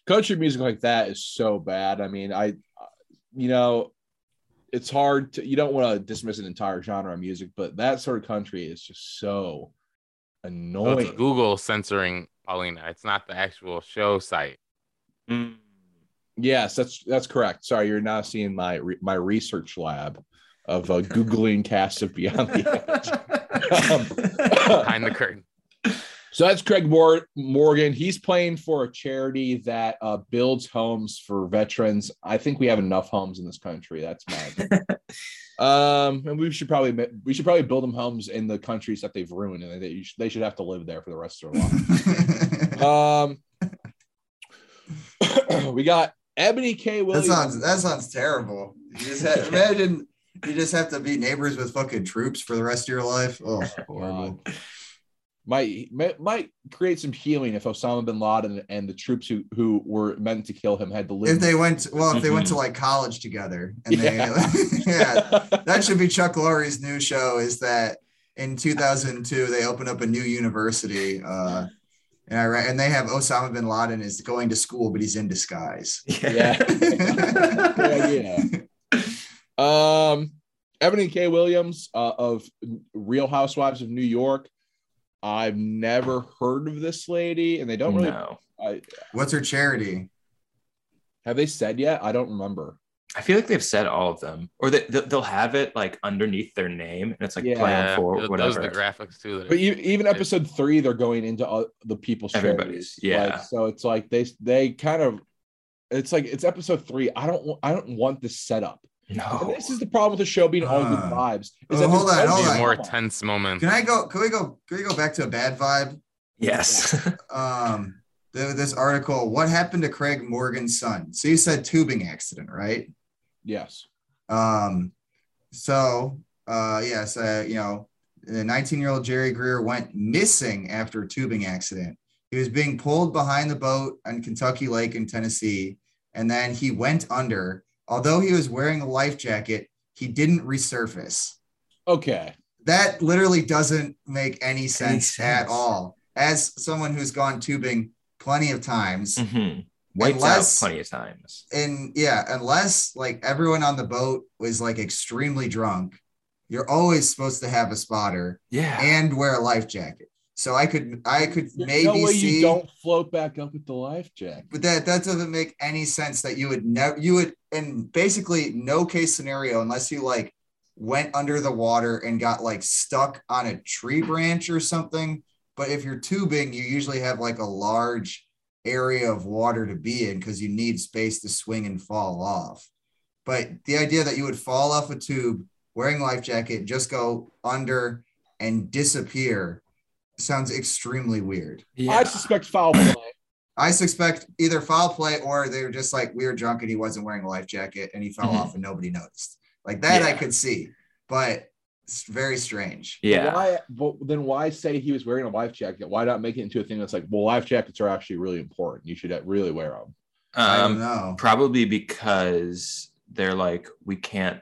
country music like that is so bad. I mean, I, you know, it's hard to, you don't want to dismiss an entire genre of music, but that sort of country is just so So annoying. it's Google censoring Paulina. It's not the actual show site. Mm. Yes, that's that's correct. Sorry, you're now seeing my re- my research lab of uh, googling cast of Beyond the Edge. Um, Behind the curtain. so that's Craig Mor- Morgan. He's playing for a charity that uh, builds homes for veterans. I think we have enough homes in this country. That's my opinion. um, and we should probably we should probably build them homes in the countries that they've ruined, and they should, they should have to live there for the rest of their life. Um, we got Eboni K. that Williams. sounds that sounds terrible. You just had, imagine you just have to be neighbors with fucking troops for the rest of your life. Oh, horrible. might, might might create some healing if Osama bin Laden and the troops who who were meant to kill him had to live. If they went, well, if they went to like college together, and they, yeah, that should be Chuck Lorre's new show. Is that in 2002 they opened up a new university, uh, and I re- and they have Osama bin Laden is going to school, but he's in disguise. yeah. yeah, yeah. Um, Eboni K. Williams uh, of Real Housewives of New York. I've never heard of this lady, and they don't really. no. I, What's her charity? have they said yet? I don't remember. I feel like they've said all of them, or they, they- they'll have it like underneath their name, and it's like Yeah. plan Yeah, for those whatever. are the graphics too. That But even episode three, they're going into uh, the people's Everybody's, charities. yeah. Like, so it's like they they kind of, it's like it's episode three. I don't I don't want this setup. And no, this is the problem with the show being all good Uh, vibes. Is oh, that hold there's on, hold Be a on. more drama. tense moment. Can I go? Can we go? Can we go back to a bad vibe? yes, Um, the, this article. What happened to Craig Morgan's son? So you said tubing accident, right? Yes. Um, so uh, yes, uh, you know, the 19 year old Jerry Greer went missing after a tubing accident. He was being pulled behind the boat on Kentucky Lake in Tennessee, and then he went under. Although he was wearing a life jacket, he didn't resurface. Okay. That literally doesn't make any sense, at sense. all. As someone who's gone tubing plenty of times, Mhm. Wiped Unless- out plenty of times. and yeah, unless like everyone on the boat was like extremely drunk, you're always supposed to have a spotter Yeah, and wear a life jacket. So I could I could There's maybe no way see, you don't float back up with the life jacket. but that that doesn't make any sense. That you would never you would in basically no case scenario unless you like went under the water and got like stuck on a tree branch or something. But if you're tubing, you usually have like a large area of water to be in because you need space to swing and fall off. But the idea that you would fall off a tube wearing a life jacket, just go under and disappear sounds extremely weird. yeah. I suspect foul play. I suspect either foul play or they were just like we were drunk and he wasn't wearing a life jacket and he fell Mhm. off and nobody noticed. Like that, I Yeah. could see, but it's very strange. But Yeah. Why? But then why say he was wearing a life jacket? Why not make it into a thing that's like, well, life jackets are actually really important. You should really wear them. I don't Um, know. probably because they're like, we can't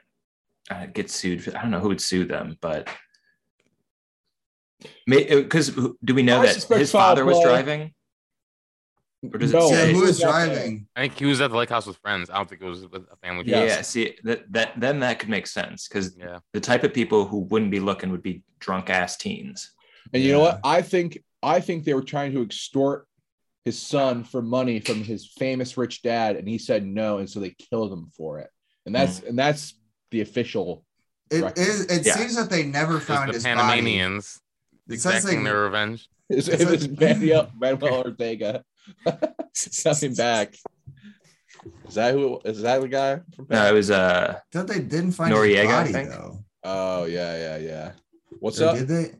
uh, get sued. For, I don't know who would sue them, but because do we know I that his father was play. driving? Or does it No, say- Yeah, he who was is out there. driving? I think he was at the lake house with friends. I don't think it was with a family. Yeah, Yes. see that that then that could make sense because Yeah. the type of people who wouldn't be looking would be drunk ass teens. And you know what? I think I think they were trying to extort his son for money from his famous rich dad, and he said no, and so they killed him for it. And that's mm. and that's the official. It Correct. is. It Yeah. seems that they never found the his. Panamanians It says exacting they- their revenge. It was, It's it was like- Manuel, Manuel Ortega coming back. Is that who? Is that the guy from? No, it was uh Thought they didn't find Noriega, his I body think. though. Oh yeah, yeah, yeah. What's Or up? did they?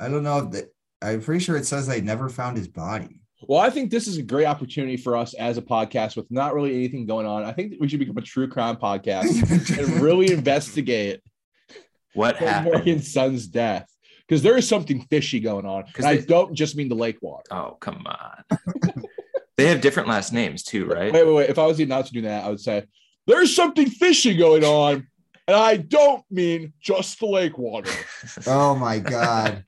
I don't know. If they, I'm pretty sure it says they never found his body. Well, I think this is a great opportunity for us as a podcast with not really anything going on. I think that we should become a true crime podcast and really investigate what happened. Morgan's son's death because there is something fishy going on. 'Cause And I don't just mean the lake water. Oh come on. they have different last names too, right? Wait, wait, wait. If I was not to do that, I would say there's something fishy going on, and I don't mean just the lake water. oh my god!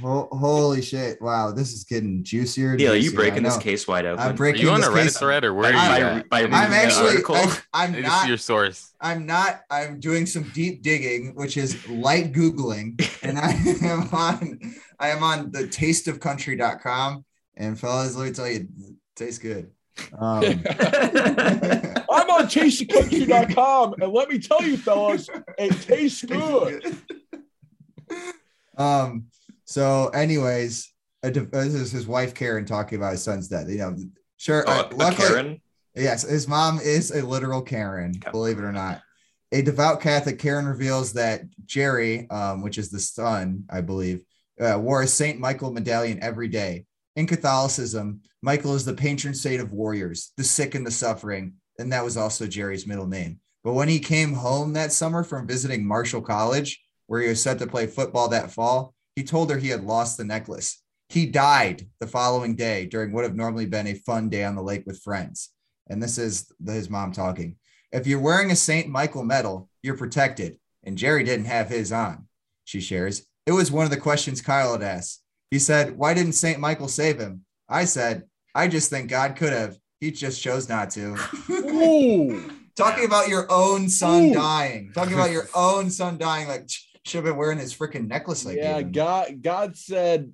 Ho- holy shit! Wow, this is getting juicier. Yeah, Neil, are you breaking this case wide open? I'm Are breaking you on this a Reddit case. thread or where are you by, at? by I'm actually. article? I, I I'm not. your source. I'm not. I'm doing some deep digging, which is light googling, and I am on. I am on the tasteofcountry.com, and fellas, let me tell you, it tastes good. Um, I'm on tastycountry.com, and let me tell you, fellas, it tastes good. um. So, anyways, a this is his wife Karen talking about his son's death. You know, sure. Oh, uh, luckily, Karen? Yes, his mom is a literal Karen, believe it or not. A devout Catholic, Karen reveals that Jerry, um, which is the son, I believe, uh, wore a Saint Michael medallion every day. In Catholicism, Michael is the patron saint of warriors, the sick and the suffering, and that was also Jerry's middle name. But when he came home that summer from visiting Marshall College, where he was set to play football that fall, he told her he had lost the necklace. He died the following day during what have normally been a fun day on the lake with friends. And this is his mom talking. If you're wearing a St. Michael medal, you're protected. And Jerry didn't have his on, she shares. It was one of the questions Kyle had asked. He said, Why didn't St. Michael save him? I said, I just think God could have. He just chose not to. Ooh. Talking about your own son Ooh. dying. Talking about your own son dying. Like, should have been wearing his freaking necklace. Like, yeah, God, God said,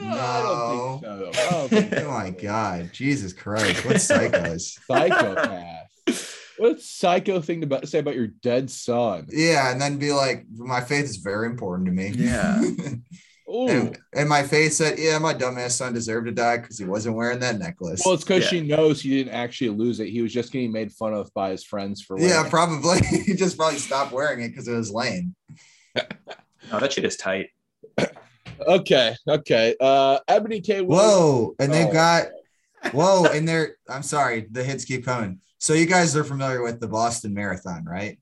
no, I don't think so. I don't think Oh my God. Jesus Christ. What psychos? psychopath. What a psycho thing to say about your dead son? Yeah, and then be like, my faith is very important to me. Yeah. Ooh. and, and my faith said, yeah, my dumbass son deserved to die because he wasn't wearing that necklace. well, it's because Yeah. she knows he didn't actually lose it. He was just getting made fun of by his friends for wearing yeah, it. probably. he just probably stopped wearing it because it was lame. Oh, that shit is tight. Okay, okay. Uh, Eboni K. Whoa. And they've Oh. got, whoa. And they're, I'm sorry, the hits keep coming. So you guys are familiar with the Boston Marathon, right?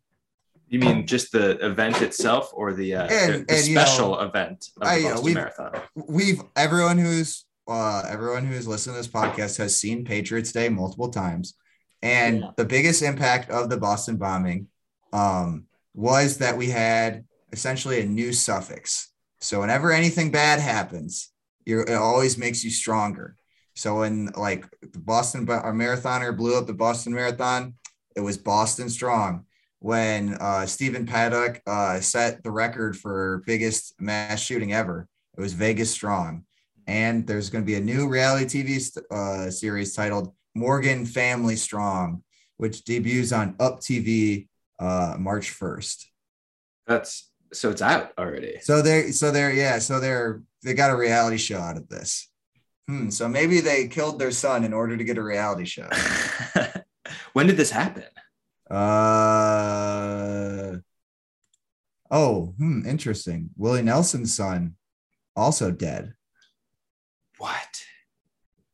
You mean just the event itself or the, uh, And- the, the and, you know, special event of I- the you know, Boston we've- Marathon? we've everyone who's uh everyone who's listened to this podcast has seen Patriots Day multiple times. And Yeah. the biggest impact of the Boston bombing um was that we had essentially a new suffix. So whenever anything bad happens, it always makes you stronger. So when like the Boston our marathoner blew up the Boston Marathon, it was Boston strong. When uh, Stephen Paddock uh, set the record for biggest mass shooting ever, it was Vegas strong. And there's going to be a new reality TV uh, series titled Morgan Family Strong, which debuts on Up TV uh, March 1st. That's so it's out already. So they're so they're yeah, so they're they got a reality show out of this. Hmm, so maybe they killed their son in order to get a reality show. when did this happen? Uh oh, hmm, interesting. Willie Nelson's son also dead. What?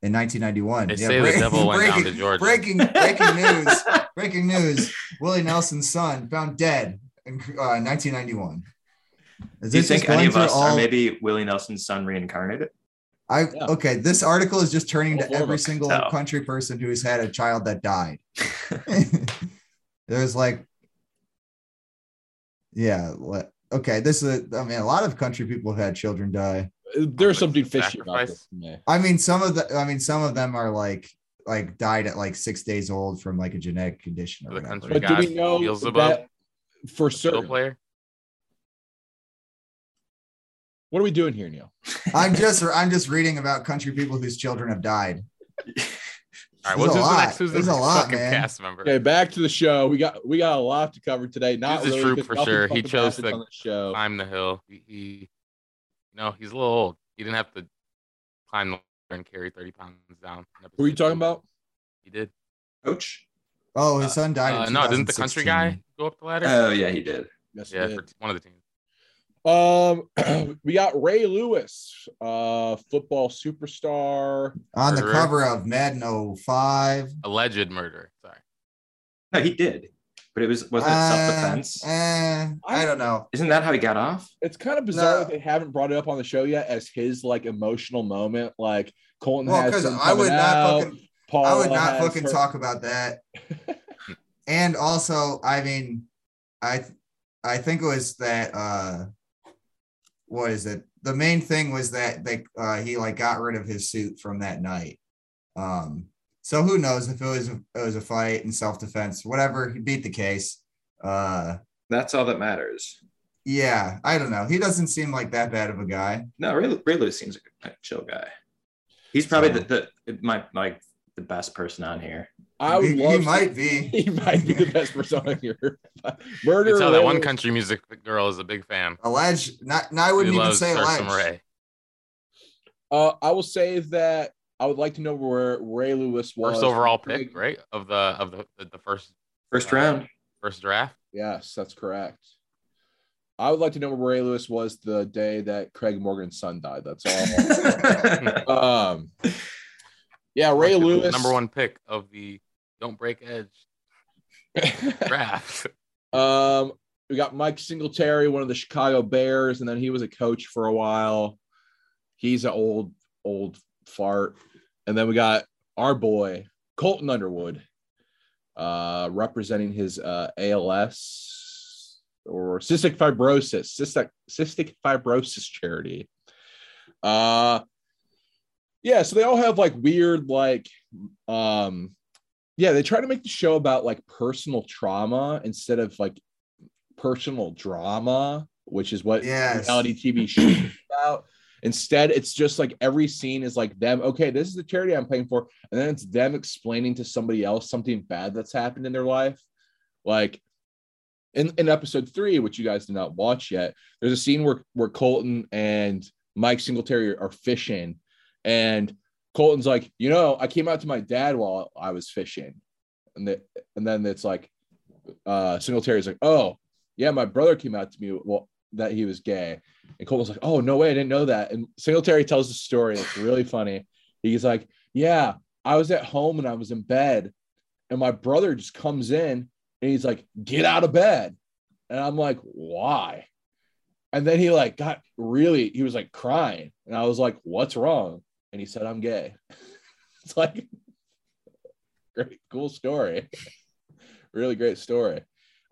in 1991. They say the devil went down to Georgia. Breaking, breaking news. breaking news. Willie Nelson's son found dead in uh, 1991. Is Do you think any of us all- are maybe Willie Nelson's son reincarnated? I Yeah. okay. This article is just turning All to every us. single Oh. country person who's had a child that died. There's like, yeah. le- Okay, this is. I mean, a lot of country people have had children die. There's something fishy about this me. I mean, some of the. I mean, some of them are like like died at like six days old from like a genetic condition or The whatever. But do we know that for fiddle certain? player. What are we doing here, Neil? I'm just I'm just reading about country people whose children have died. All right, There's what's a who's the next? Who's the a next lot, fucking man. cast member? Okay, back to the show. We got we got a lot to cover today. Not He's a really troop for sure. He chose happens to the show. Climb the hill. He, he, you know, he's a little old. He didn't have to climb the ladder and carry 30 pounds down. Who are you talking about? He did. Coach? Oh, his son died. Uh, in no, didn't the country guy go up the ladder? Oh yeah, he did. Yes, he yeah, did. for one of the teams. Um, we got Ray Lewis, uh, football superstar. on the cover of Madden 05. Alleged murder. Sorry. No, he did. But it was wasn't it Uh, self-defense? eh, I don't know. Isn't that how he got off? It's kind of bizarre No. that they haven't brought it up on the show yet as his like emotional moment. Like Colton Well, has because I would coming not fucking Paul I would not has fucking her- talk about that. and also, I mean, I I think it was that uh what is it? The main thing was that they uh he like got rid of his suit from that night. Um so who knows if it was a, it was a fight in self-defense, whatever, he beat the case. Uh That's all that matters. yeah, I don't know. He doesn't seem like that bad of a guy. No, Ray, Ray Lewis seems like a chill guy. He's probably So- the, the my like the best person on here. I would he, love he to- might be. He might be the best person on here. Murder. You can tell that one country music girl is a big fan. Alleged. Not. No, I wouldn't even say Carson alleged. Ray. Uh, I will say that I would like to know where Ray Lewis was. First overall pick, right? Of the of the the, the first First Uh, round. first draft. Yes, that's correct. I would like to know where Ray Lewis was the day that Craig Morgan's son died. That's all. um, yeah, Ray Like Lewis, number one pick of the Don't Break Edge draft. um, we got Mike Singletary, one of the Chicago Bears, and then he was a coach for a while. He's an old, old fart. And then we got our boy Colton Underwood, uh, representing his uh, ALS or cystic fibrosis, cystic cystic fibrosis charity. Uh, yeah, so they all have like weird, like, um, yeah, they try to make the show about like personal trauma instead of like personal drama, which is what Yes. reality TV shows is about. Instead, it's just like every scene is like them. Okay, this is the charity I'm paying for, and then it's them explaining to somebody else something bad that's happened in their life. Like in, in episode three, which you guys did not watch yet, there's a scene where where Colton and Mike Singletary are fishing, and Colton's like, you know, I came out to my dad while I was fishing, and the, and then it's like, uh, Singletary's like, oh yeah, my brother came out to me well that he was gay, and Colton's like, oh no way, I didn't know that, and Singletary tells the story. It's really funny. He's like, yeah, I was at home and I was in bed, and my brother just comes in and he's like, get out of bed, and I'm like, why? And then he like got really, he was like crying, and I was like, what's wrong? And he said, I'm gay. it's like great, cool story. really great story.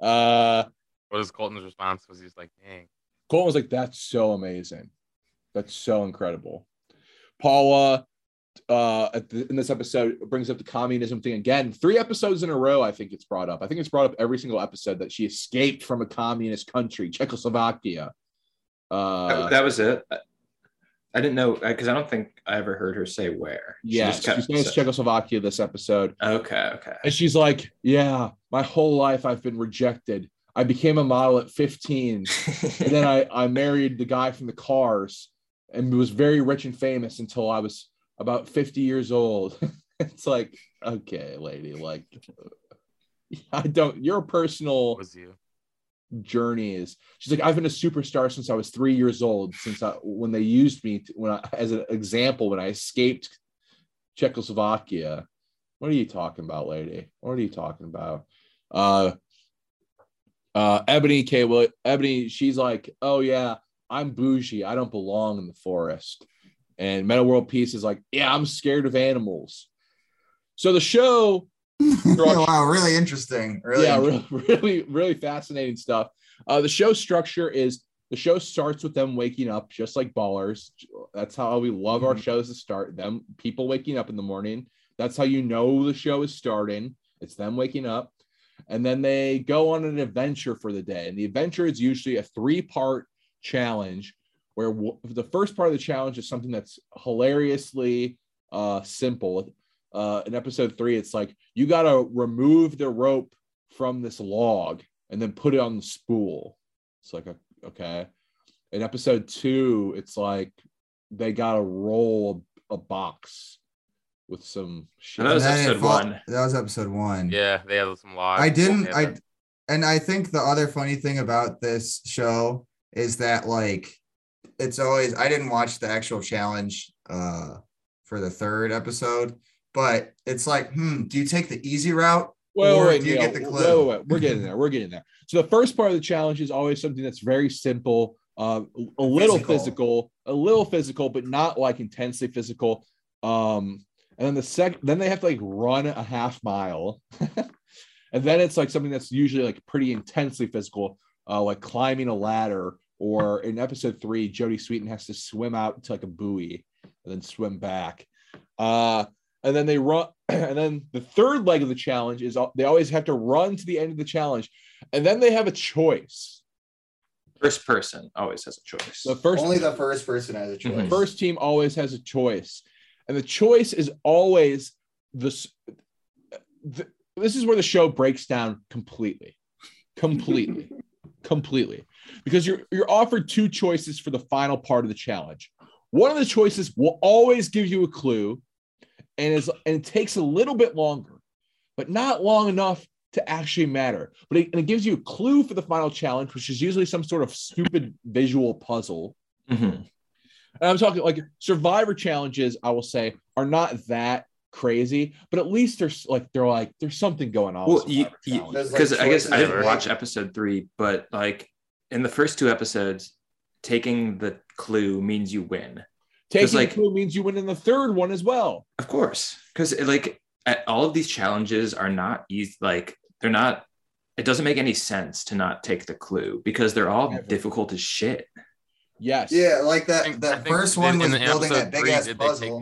Uh What was Colton's response? Was he's like, dang. Colton was like, that's so amazing. That's so incredible. Paula uh at the, in this episode brings up the communism thing again. Three episodes in a row, I think it's brought up. I think it's brought up every single episode that she escaped from a communist country, Czechoslovakia. Uh that, that was it. I, I didn't know uh, because I don't think I ever heard her say where. She yeah, just kept- she's saying it's Czechoslovakia this episode. Okay, okay. And she's like, Yeah, my whole life I've been rejected. I became a model at 15. and then I, I married the guy from the cars and was very rich and famous until I was about 50 years old. it's like, okay, lady, like I don't your personal Was you? Journey is she's like, I've been a superstar since I was three years old, since I when they used me to, when I as an example when I escaped Czechoslovakia. What are you talking about, lady? What are you talking about? Uh, uh, Eboni K. Will Eboni, she's like, oh yeah, I'm bougie. I don't belong in the forest. And Metta World Peace is like, yeah, I'm scared of animals. So the show, wow, really interesting. Really yeah, interesting. really, really, really fascinating stuff. Uh, the show structure is the show starts with them waking up, just like Ballers. That's how we love our Mhm. shows to start. Them people waking up in the morning. That's how you know the show is starting. It's them waking up, and then they go on an adventure for the day. And the adventure is usually a three-part challenge, where w- the first part of the challenge is something that's hilariously uh, simple. Uh, in episode three, it's like you got to remove the rope from this log and then put it on the spool. It's like, a, okay. In episode two, it's like they got to roll a, a box with some shit. That was And then it episode fol- one. That was episode one. Yeah, they had some logs. I didn't. They I and I think the other funny thing about this show is that like it's always I didn't watch the actual challenge uh for the third episode, but it's like, hmm, do you take the easy route? Well, Or wait, do you get the wait, clue? wait, wait, We're getting there. We're getting there. So the first part of the challenge is always something that's very simple, uh, a little Physical. physical. a little physical, but not like intensely physical. Um, and then the second, then they have to like run a half mile, and then it's like something that's usually like pretty intensely physical, uh, like climbing a ladder. Or in episode three, Jodie Sweetin has to swim out to like a buoy and then swim back. Uh, and then they run and then the third leg of the challenge is they always have to run to the end of the challenge. And then they have a choice. First person always has a choice. the first Only the first person has a choice. Mhm. first team always has a choice. And the choice is always this th- this is where the show breaks down completely. Completely. Completely. Because you're you're offered two choices for the final part of the challenge. One of the choices will always give you a clue and is and it takes a little bit longer but not long enough to actually matter but it, and it gives you a clue for the final challenge which is usually some sort of stupid visual puzzle Mhm. and I'm talking like survivor challenges, I will say, are not that crazy, but at least there's like they're like there's something going on. Well, with you, Survivor you, Challenge. There's, like, because I guess I didn't watch episode three, but like in the first two episodes, taking the clue means you win. Taking like- a clue means you win in the third one as well. Of course, because like at- all of these challenges are not easy. Like they're not. It doesn't make any sense to not take the clue because they're all Never. difficult as shit. Yes. Yeah, like that. think- that first one in was the building episode that big three, ass did puzzle.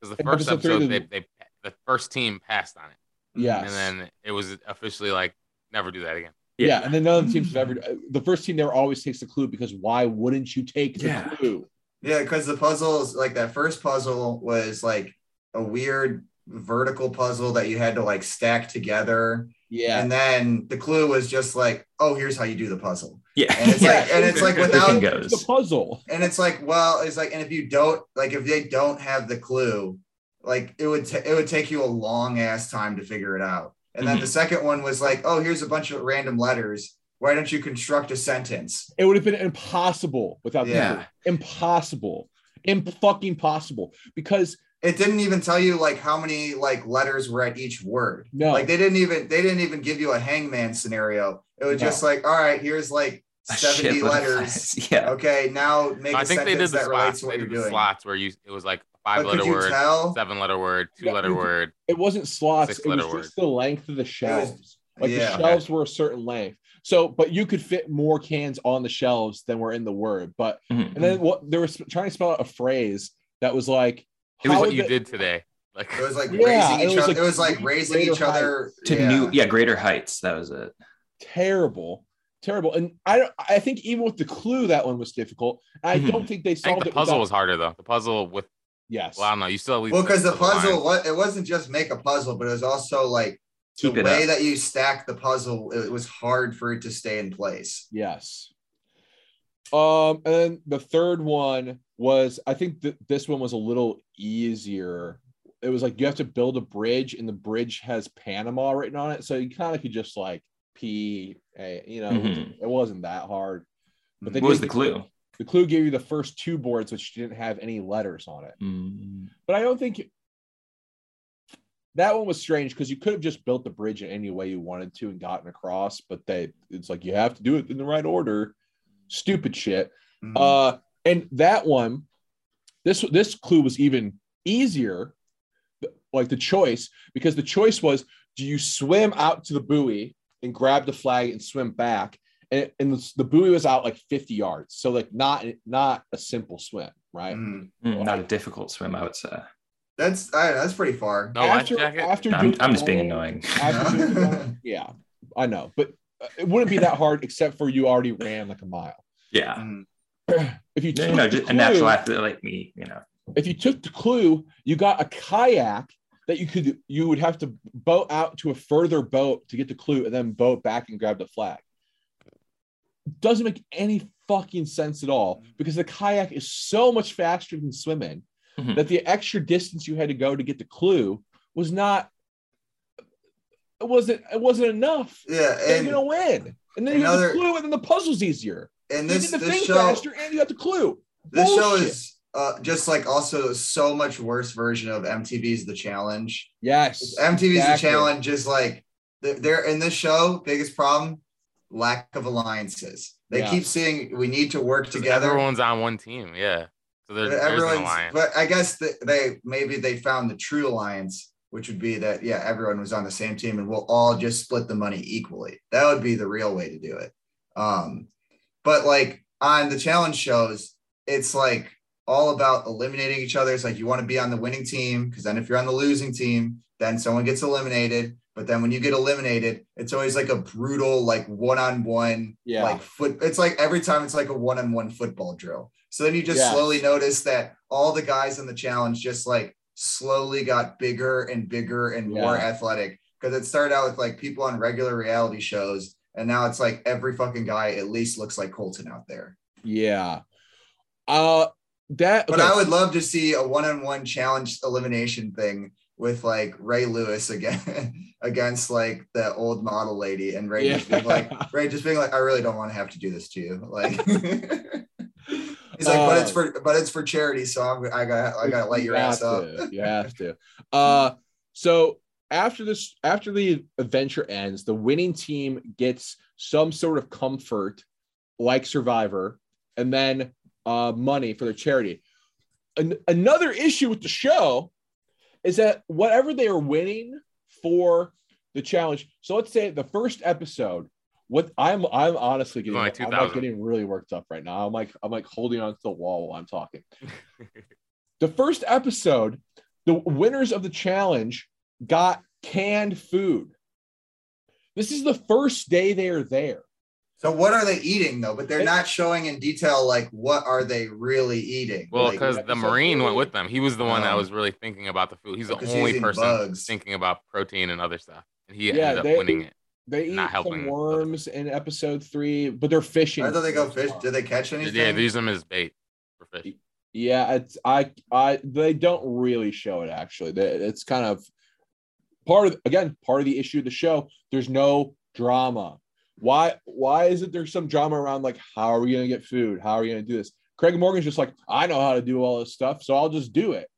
Because the first episode episode, they- they, they the first team passed on it, Yeah. and then it was officially like never do that again. yeah. And then none of the teams have ever. Uh, the first team there always takes the clue because why wouldn't you take the Yeah. clue? Yeah, because the puzzles, like that first puzzle, was like a weird vertical puzzle that you had to like stack together, Yeah. and then the clue was just like, "Oh, here's how you do the puzzle," Yeah, and it's like, and it's like without, goes. the puzzle. and it's like, well, it's like, and if you don't, like, if they don't have the clue, like, it would ta- it would take you a long ass time to figure it out. And then Mhm. the second one was like, "Oh, here's a bunch of random letters. Why don't you construct a sentence?" It would have been impossible without the Yeah. clue. Impossible. Imp fucking possible. Because it didn't even tell you like how many like letters were at each word. No. Like they didn't even they didn't even give you a hangman scenario. It was No. just like, all right, here's like 70 letters. letters. Yeah. Okay, now make I a think they sentence did the that relates slots. to what They you're did the doing. slots where you it was like five But letter word, tell? seven letter word, two Yeah, letter you could- word. it wasn't slots, Six it was letter just the length of the shelves. Like yeah. the shelves were a certain length. So, but you could fit more cans on the shelves than were in the word. But Mhm. and then what they were trying to spell out a phrase that was like It was what you they- did today. Like It was like Yeah, raising each other. like it was like raising each other to yeah. new, yeah, greater heights. That was it. terrible, terrible. And I don't I think even with the clue that one was difficult. I Mhm. don't think they I think solved the it. The puzzle without- was harder though. The puzzle with yes. well, I don't know. You still at least Well, because the lines. puzzle, what it wasn't just make a puzzle, but it was also like Keep the it way up. that you stack the puzzle. It was hard for it to stay in place. Yes. Um, and then the third one was I think that this one was a little easier. It was like you have to build a bridge, and the bridge has Panama written on it, so you kind of could just like P, A, you know, it, wasn't, it wasn't that hard. But What was the clue? The clue gave you the first two boards, which didn't have any letters on it. Mm. But I don't think that one was strange because you could have just built the bridge in any way you wanted to and gotten across, but they it's like you have to do it in the right order. Stupid shit. Mhm. Uh, and that one, this this clue was even easier, like the choice, because the choice was: do you swim out to the buoy and grab the flag and swim back? And, and the, the buoy was out like 50 yards, so like not not a simple swim, right? Mhm. Mm, not a difficult swim, I would say. That's I, that's pretty far. No life after jacket. after I'm, I'm just being annoying. after doing yeah, I know, but uh, it wouldn't be that hard except for you already ran like a mile. Yeah. Mhm. If you You took know, the just a natural athlete like me, you know. if you took the clue, you got a kayak that you could you would have to boat out to a further boat to get the clue and then boat back and grab the flag. Doesn't make any fucking sense at all because the kayak is so much faster than swimming Mhm. that the extra distance you had to go to get the clue was not it wasn't it wasn't enough. Yeah, You're and gonna win. And then you another- have the clue and then the puzzle's easier. and You this get the this thing show faster and you got the clue. this show is uh, just like also so much worse version of MTV's The Challenge. Yes. MTV's The. Challenge is like they're, they're in this show. Biggest problem, lack of alliances. They Yeah. keep saying we need to work together. Everyone's on one team. Yeah. So there, But there's an everyone's, alliance. but I guess that they maybe they found the true alliance, which would be that yeah, everyone was on the same team and we'll all just split the money equally. That would be the real way to do it. Um, but like on the challenge shows, it's like all about eliminating each other. It's like you want to be on the winning team because then if you're on the losing team, then someone gets eliminated. But then when you get eliminated, it's always like a brutal, like one-on-one, Yeah. like foot. It's like every time it's like a one-on-one football drill. So then you just slowly notice that all the guys in the challenge just like slowly got bigger and bigger and more Yeah. athletic. Because it started out with like people on regular reality shows, and now it's like every fucking guy at least looks like Colton out there. Yeah. Uh that But okay. I would love to see a one-on-one challenge elimination thing with like Ray Lewis again against like the old model lady and Ray just being like Ray just being like, I really don't want to have to do this to you. Like he's like, but it's Uh, for but it's for charity, so I'm I got I gotta light your have ass up. You have to. Uh so after this, after the adventure ends, the winning team gets some sort of comfort, like Survivor, and then uh money for their charity. An- another issue with the show is that whatever they are winning for the challenge. So let's say the first episode. What I'm I'm honestly getting Only I'm like getting really worked up right now. I'm like I'm like holding on to the wall while I'm talking the first episode, the winners of the challenge got canned food. This is the first day they are there. So what are they eating though? But they're not showing in detail like what are they really eating? Well, Like, because the episode Marine went with them. He was the one that Um, was really thinking about the food. He's the because he's only person bugs. thinking about protein and other stuff. And he Yeah, ended up they- winning it. They eat Not helping some the- worms in episode three, but they're fishing. I thought they go fish. Did they catch anything? Yeah, they use them as bait for fish. Yeah, it's I I they don't really show it actually. They- It's kind of part of again part of the issue of the show. There's no drama. Why why isn't there some drama around like how are we gonna get food? How are we gonna do this? Craig Morgan's just like I know how to do all this stuff, so I'll just do it.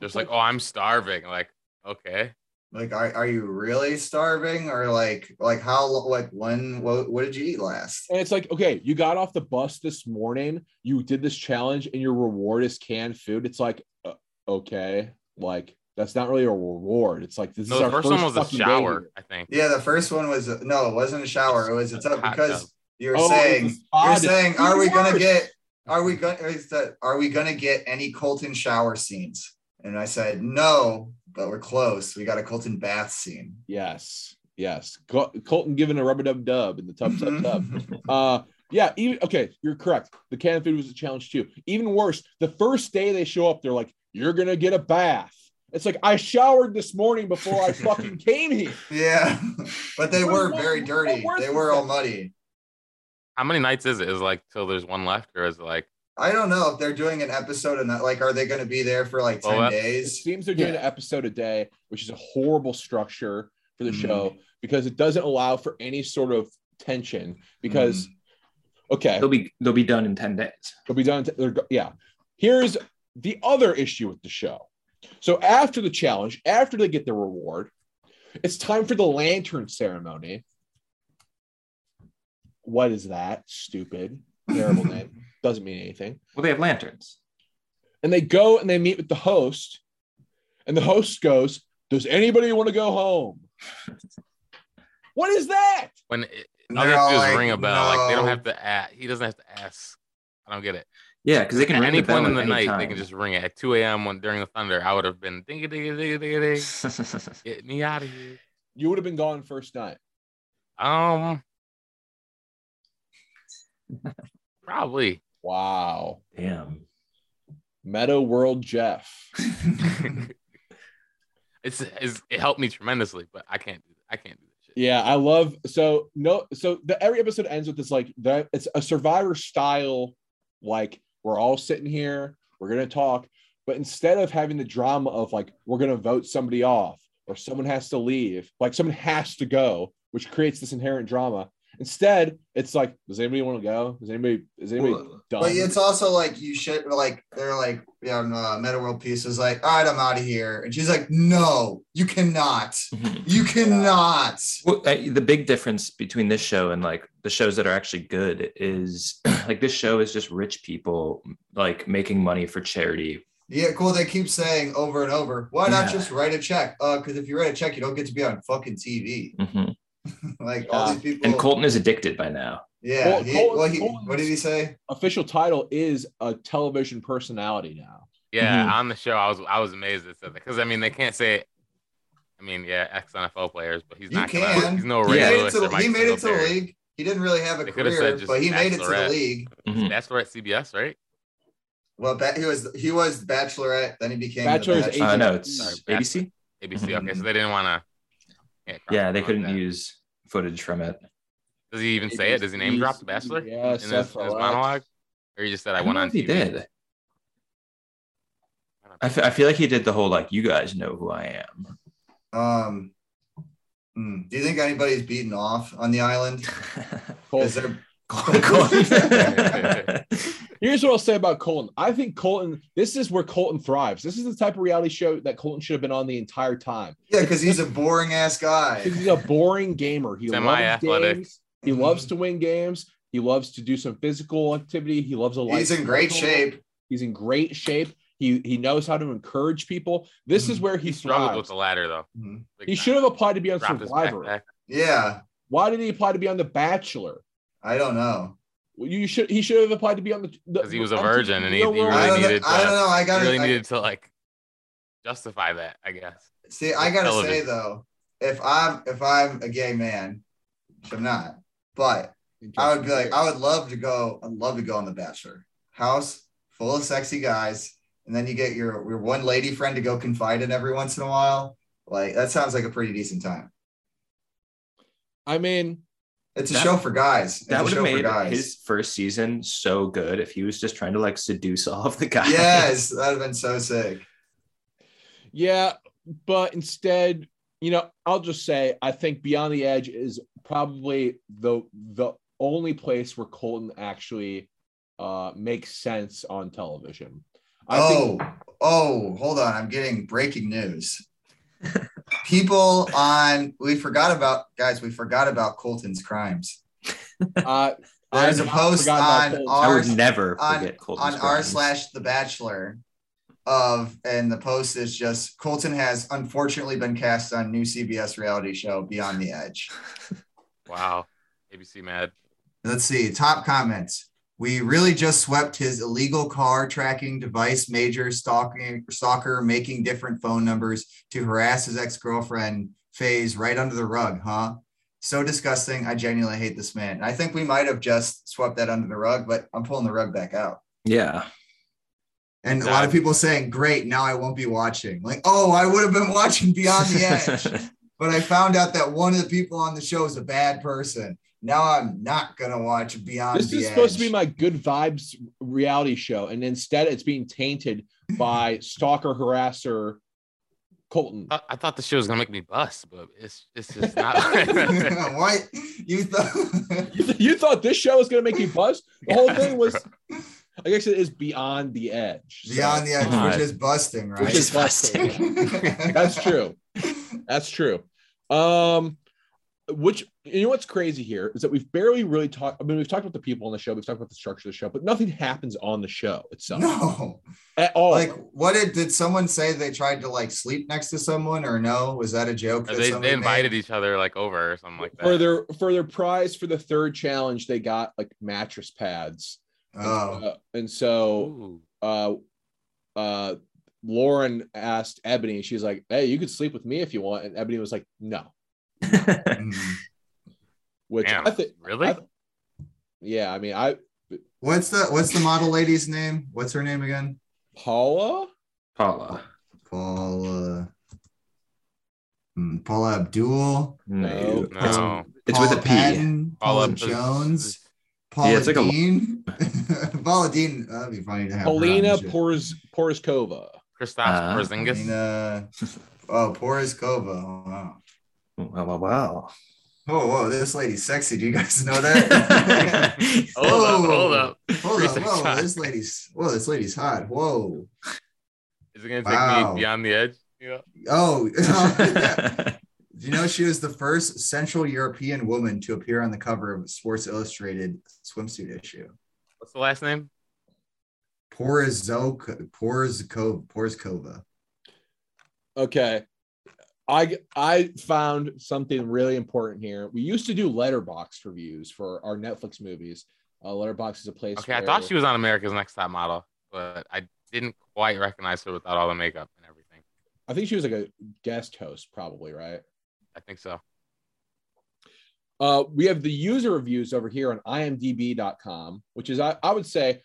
Just like, oh, I'm starving. Like, okay. Like, are, are you really starving or like like how like when what, what did you eat last? And it's like, okay, you got off the bus this morning, you did this challenge, and your reward is canned food. It's like, uh, okay, like that's not really a reward. It's like this No, is the our first one was a fucking day shower. I think. Yeah, the first one was no, it wasn't a shower. It was it's up because tub. you're Oh, saying it's a spa you're saying are we gonna get are we gonna that are we gonna get any Colton shower scenes? And I said no, but we're close. We got a Colton bath scene. Yes, yes. Col- Colton giving a rubber dub dub in the tub tub tub. Uh, yeah. Even okay, you're correct. The canned food was a challenge too. Even worse, the first day they show up, they're like, "You're gonna get a bath." It's like I showered this morning before I fucking came here. yeah, but they were very dirty. They were all muddy. How many nights is it? Is it like till there's one left, or is it like I don't know if they're doing an episode and that like are they going to be there for like Well, 10 that's- It days? seems they're doing Yeah. an episode a day, which is a horrible structure for the Mhm. show because it doesn't allow for any sort of tension. Because okay, They'll be they'll be done in ten days. They'll be done. they're yeah. Here's the other issue with the show. So after the challenge, after they get the reward, it's time for the lantern ceremony. What is that? Stupid. Terrible name. Doesn't mean anything. Well, they have lanterns. And they go and they meet with the host. And the host goes, Does anybody want to go home? what is that? When it, And all they they're have to do is ring a bell. Like they don't have to ask. He doesn't have to ask. I don't get it. Yeah, because they can At ring any the bell point in the at night, time. they can just ring it. At 2 a.m. when during the thunder, I would have been ding ding ding ding ding. Get me out of here. You would have been gone first night. Um, probably. Wow. Damn. Metta World Jeff. it's, it's it helped me tremendously, but I can't do I can't do that shit. Yeah, I love so no so the every episode ends with this like that it's a survivor style like we're all sitting here, we're gonna talk, but instead of having the drama of like we're gonna vote somebody off or someone has to leave, like someone has to go, which creates this inherent drama. Instead, it's like, does anybody want to go? Does anybody is anybody Well, done? But it's also like you should like they're like yeah, uh, Metta World Peace is like, all right, I'm out of here, and she's like, no, you cannot, you cannot. Well, I, the big difference between this show and like the shows that are actually good is like this show is just rich people like making money for charity. Yeah, cool. They keep saying over and over, why not Yeah. just write a check? Uh, because if you write a check, you don't get to be on fucking TV. Mhm. like all these people. And Colton is addicted by now. yeah. Well, he- Colton- well, he- what did he say? official title is a television personality now. Yeah, Mhm. on the show, I was I was amazed at that because I mean they can't say. I mean, yeah, ex NFL players, but he's You not. can. Gonna, he's no He Ray made it Lewis to, or the, Mike he made it to the league. He didn't really have a They career, but he made it to the Bachelorette. league. Mhm. Bachelorette CBS, right? Well, ba- he was he was Bachelorette. Then he became Bachelor's the Bachelor. Uh, no, ABC. it's Sorry, ABC. ABC. Mm-hmm. Okay, so they didn't want to. Yeah, they couldn't use footage from it. Does he even say it? Does he name drop the Bachelor Yeah, in his, in his monologue, or he just said I, I went on if he TV? did. I, f- I feel like he did the whole like you guys know who I am. Um, hmm, do you think anybody's beaten off on the island? Colton. Is there? Here's what I'll say about Colton. I think Colton, this is where Colton thrives. This is the type of reality show that Colton should have been on the entire time. Yeah, because he's a boring ass guy. He's a boring gamer. He loves Semi-athletic. games. He loves to win games. He loves to do some physical activity. He loves a life. He's in great shape. He's in great shape. He he knows how to encourage people. This is Mhm. where he, He struggled with the ladder though. Mhm. Big He should have applied to be on Dropped his Survivor. Yeah, Why did he apply to be on The Bachelor? I don't know. Well, You should. He should have applied to be on the. Because he was a virgin and he- he World. I really don't know. needed I to- don't know. I gotta really I- needed to like justify that, I guess. see. I gotta say though, if I'm if I'm a gay man, which I'm not, but I would be like, I would love to go. I'd love to go on The Bachelor. House full of sexy guys, and then you get your your one lady friend to go confide in every once in a while. Like that sounds like a pretty decent time. I mean, It's a That- show for guys. It's That a would have made guys. his first season so good if he was just trying to like seduce all of the guys. yes, that'd have been so sick. Yeah, but instead, you know, I'll just say I think Beyond the Edge is probably the the only place where Colton actually uh makes sense on television. I oh, think oh, hold on. I'm getting breaking news. People on we forgot about guys, we forgot about Colton's crimes. uh There's a I've post on Colton. I our would never on, forget Colton's on r slash the bachelor of and the post is just Colton has unfortunately been cast on new CBS reality show Beyond the Edge. Wow. ABC mad. Let's see. Top comments. We really just swept his illegal car tracking device major stalking stalker making different phone numbers to harass his ex-girlfriend phase right under the rug, huh? So disgusting. I genuinely hate this man. And I think we might have just swept that under the rug, but I'm pulling the rug back out. Yeah. And a lot of people saying, Great, now I won't be watching. Like, oh, I would have been watching Beyond the Edge. but I found out that one of the people on the show is a bad person. Now I'm not gonna watch Beyond this the is Edge. supposed to be my good vibes reality show, and instead it's being tainted by stalker harasser Colton. I, I thought the show was gonna make me bust, but it's it's just not. Why you thought You, th- you thought this show was going to make you bust? The whole thing was I guess it is beyond the edge. so- Beyond the edge, God. which is busting, right? Which is busting. That's true. That's true. Um, which you know what's crazy here is that we've barely really talked. I mean, we've talked about the people on the show, we've talked about the structure of the show, but nothing happens on the show itself No. at all. Like, what did did someone say they tried to like sleep next to someone or no? Was that a joke? That they, they invited made? each other like over or something like that. for their for their prize for the third challenge, they got like mattress pads. Oh, Uh, and so Ooh. uh uh Lauren asked Eboni, she's like, Hey, you could sleep with me if you want. And Eboni was like, No. Mm. Which Damn, I think really? I- yeah, I mean I what's the what's the model lady's name? What's her name again? Paula. Paula. Paula. Hmm, Paula Abdul. No. no. It's with a Paula P. Patton, Paula Paula- Jones. Paula it's like a- Dean. Paula Deen. That'd be funny to have. her on Paulina the show. Porz Porizkova. Kristaps Uh, Porzingis. Paulina. Oh, Porozkova. Oh, wow. Wow, wow, wow. Oh, whoa, this lady's sexy. Do you guys know that? Oh hold up, hold up. Hold on, Research whoa, time. this lady's whoa, this lady's hot. Whoa. Is it gonna take Wow. me beyond the edge? Yeah. Oh, do you know she was the first Central European woman to appear on the cover of Sports Illustrated swimsuit issue? What's the last name? Porozok Porozkova Porozkova. Okay. I I found something really important here. We used to do Letterboxd reviews for our Netflix movies. Uh, Letterboxd is a place. Okay, I thought she was on America's Next Top Model, but I didn't quite recognize her without all the makeup and everything. I think she was like a guest host, probably, right? I think so. Uh, we have the user reviews over here on imdb.com, which is, I, I would say,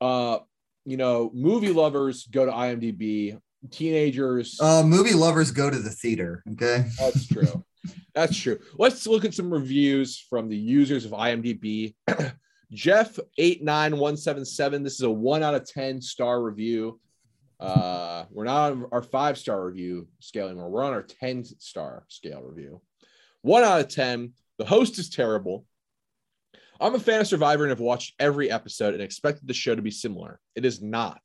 uh, you know, movie lovers go to IMDb, teenagers. Uh, movie lovers go to the theater. Okay. That's true. That's true. Let's look at some reviews from the users of IMDb. Jeff eight nine one seven seven. This is a one out of ten star review. Uh, we're not on our five star review scale anymore. We're on our ten star scale review. One out of ten. The host is terrible. I'm a fan of Survivor and have watched every episode and expected the show to be similar. It is not.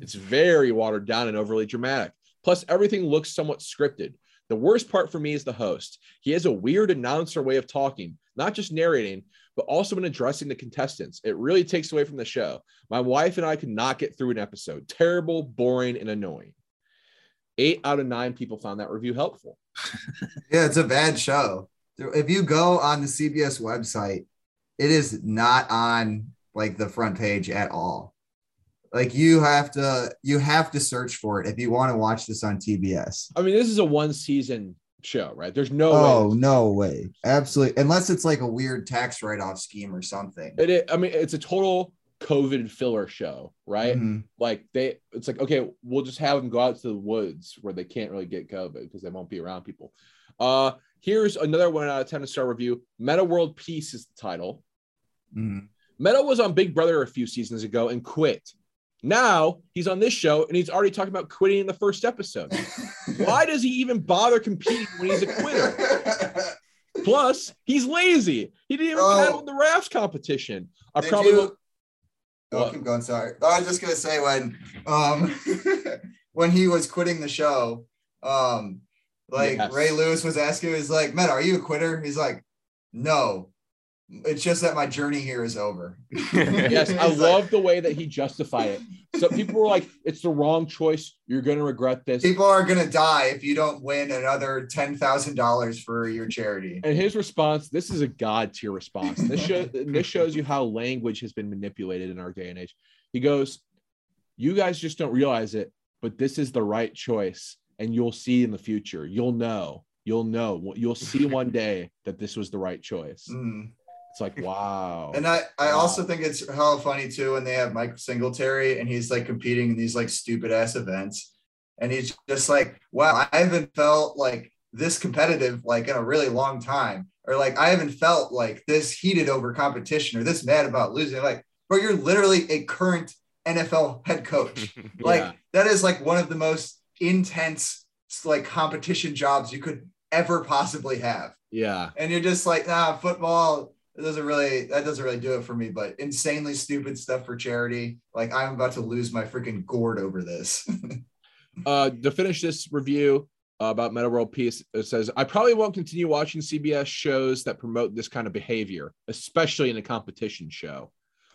It's very watered down and overly dramatic. Plus, everything looks somewhat scripted. The worst part for me is the host. He has a weird announcer way of talking, not just narrating, but also in addressing the contestants. It really takes away from the show. My wife and I could not get through an episode. Terrible, boring, and annoying. Eight out of nine people found that review helpful. Yeah, it's a bad show. If you go on the CBS website, it is not on like the front page at all. Like you have to you have to search for it if you want to watch this on TBS. I mean, this is a one season show, right? There's no Oh way. no way. Absolutely. Unless it's like a weird tax write-off scheme or something. It, is- I mean, it's a total COVID filler show, right? Mhm. Like they, it's like okay, we'll just have them go out to the woods where they can't really get COVID because they won't be around people. Uh, here's another one out of ten star review. Metta World Peace is the title. Mhm. Metta was on Big Brother a few seasons ago and quit. Now he's on this show and he's already talking about quitting in the first episode. Why does he even bother competing when he's a quitter? Plus, he's lazy. He didn't even Oh. paddle in the rafts competition. I probably you- Oh, keep going. Sorry. I was just gonna say when um when he was quitting the show, um like Yes. Ray Lewis was asking, he's like, "Man, are you a quitter? He's like, No. It's just that my journey here is over. Yes, I like- love the way that he justified it. So people were like, "It's the wrong choice. You're going to regret this." People are gonna die if you don't win another ten thousand dollars for your charity. And his response: "This is a god tier response. This show this shows you how language has been manipulated in our day and age." He goes, "You guys just don't realize it, but this is the right choice, and you'll see in the future. You'll know. You'll know. You'll see one day that this was the right choice." Mm. It's like, wow. And I, I Wow. also think it's hella funny too when they have Mike Singletary and he's like competing in these like stupid ass events. And he's just like, wow, I haven't felt like this competitive like in a really long time. Or like I haven't felt like this heated over competition or this mad about losing. Like, bro, you're literally a current NFL head coach. Like Yeah. that is like one of the most intense like competition jobs you could ever possibly have yeah. and you're just like, nah, football, it doesn't really that doesn't really do it for me. But insanely stupid stuff for charity. Like I'm about to lose my freaking gourd over this. uh, to finish this review uh, about Metta World Peace, it says, I probably won't continue watching CBS shows that promote this kind of behavior, especially in a competition show.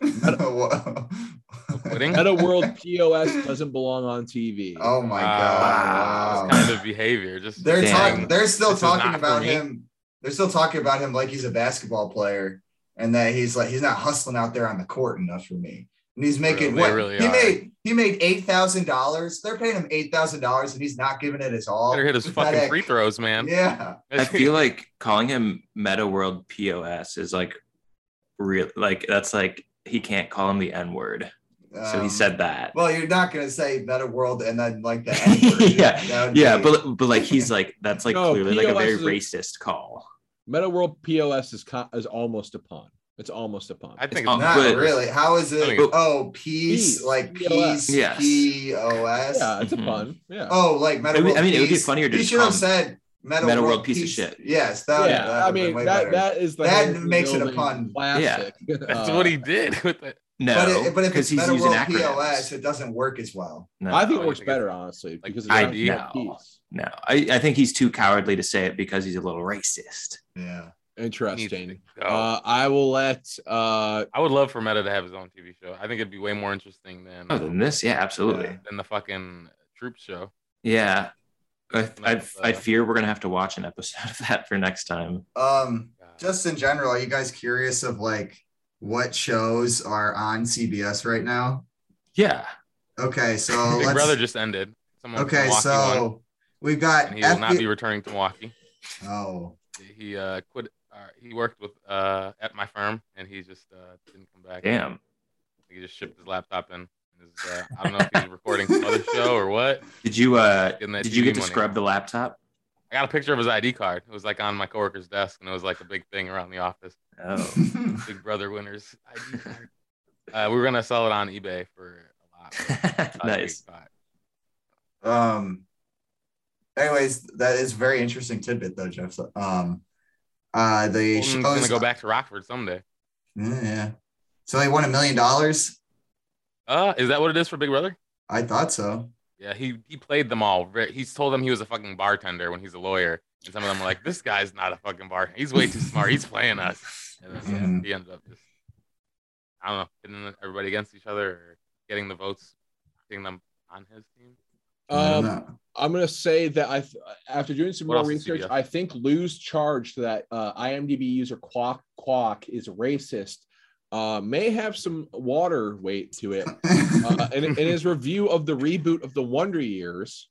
Quitting? Metta World POS doesn't belong on TV. oh my Wow. god! This kind of behavior. Just They're talking. They're still This talking about him. They're still talking about him like he's a basketball player, and that he's like he's not hustling out there on the court enough for me. And he's making They what really he are. made. He made eight thousand dollars. They're paying him eight thousand dollars, and he's not giving it his all. better hit his fucking Pathetic. free throws, man. Yeah, I feel like calling him Metta World POS is like real like that's like he can't call him the N word. So he Um, said that. Well, you're not gonna say Metta World and then like the N-word. Yeah, That Yeah, be- but but like he's like that's like No, clearly like a very is a- racist call. Metta World POS is con- is almost a pun. It's almost a pun. I think It's it's not but- really. How is it? think Oh, peace, Peace, like POS. peace, Yes. P O S. yeah, it's a Mhm. pun. Yeah. Oh, like Metta It would- World I mean, it would be Peace. funnier to He just should have said Metta, Metta World, World piece of shit. Yes, that. yeah, that I mean that better. that is the That makes it a pun. Classic. that's Uh, what he did with it. No, but, it, but if it's he's Metta using World acronyms. It doesn't work as well. No, I think Oh, it works think better, honestly, like because I- it's no. no, I, I think he's too cowardly to say it because he's a little racist. Yeah. He needs to Interesting. go. Uh, I will let uh, I would love for Metta to have his own TV show. I think it'd be way more interesting than Other than this, yeah, absolutely. Yeah. than the fucking Troops show. Yeah. I, I, I uh, fear we're gonna have to watch an episode of that for next time. Um, just in general, are you guys curious of like what shows are on CBS right now? Yeah. Okay, so Big let's. Brother just ended. Someone okay, Milwaukee won, so we've got and he will not be returning to Milwaukee. Oh, He uh, quit. Uh, he worked with uh, at my firm, and he just uh, didn't come back. Damn. He just shipped his laptop in. His, uh, I don't know if he's recording some other show or what. Did you uh Getting that did you get to money. scrub the laptop? I got a picture of his ID card. It was like on my coworker's desk, and it was like a big thing around the office. Oh. Big Brother winners ID card. Uh, we were gonna sell it on eBay for a lot. a nice. um. Anyways, that is a very interesting tidbit though, Jeff. So, Um, uh, the Holden's shows. gonna go back to Rockford someday. Yeah, yeah. So he won a million dollars. Uh, is that what it is for Big Brother? I thought so. Yeah, he he played them all. He's told them he was a fucking bartender when he's a lawyer, and some of them were like, "This guy's not a fucking bartender. He's way too smart. He's playing us." And then yeah, Mhm. he ended up just, I don't know, getting everybody against each other or getting the votes, getting them on his team. Um, I'm gonna say that I, after doing some What more research, I think Lou's charge that uh, IMDb user Quack Quack is racist uh, may have some water weight to it. Uh, in, in his review of the reboot of the Wonder Years,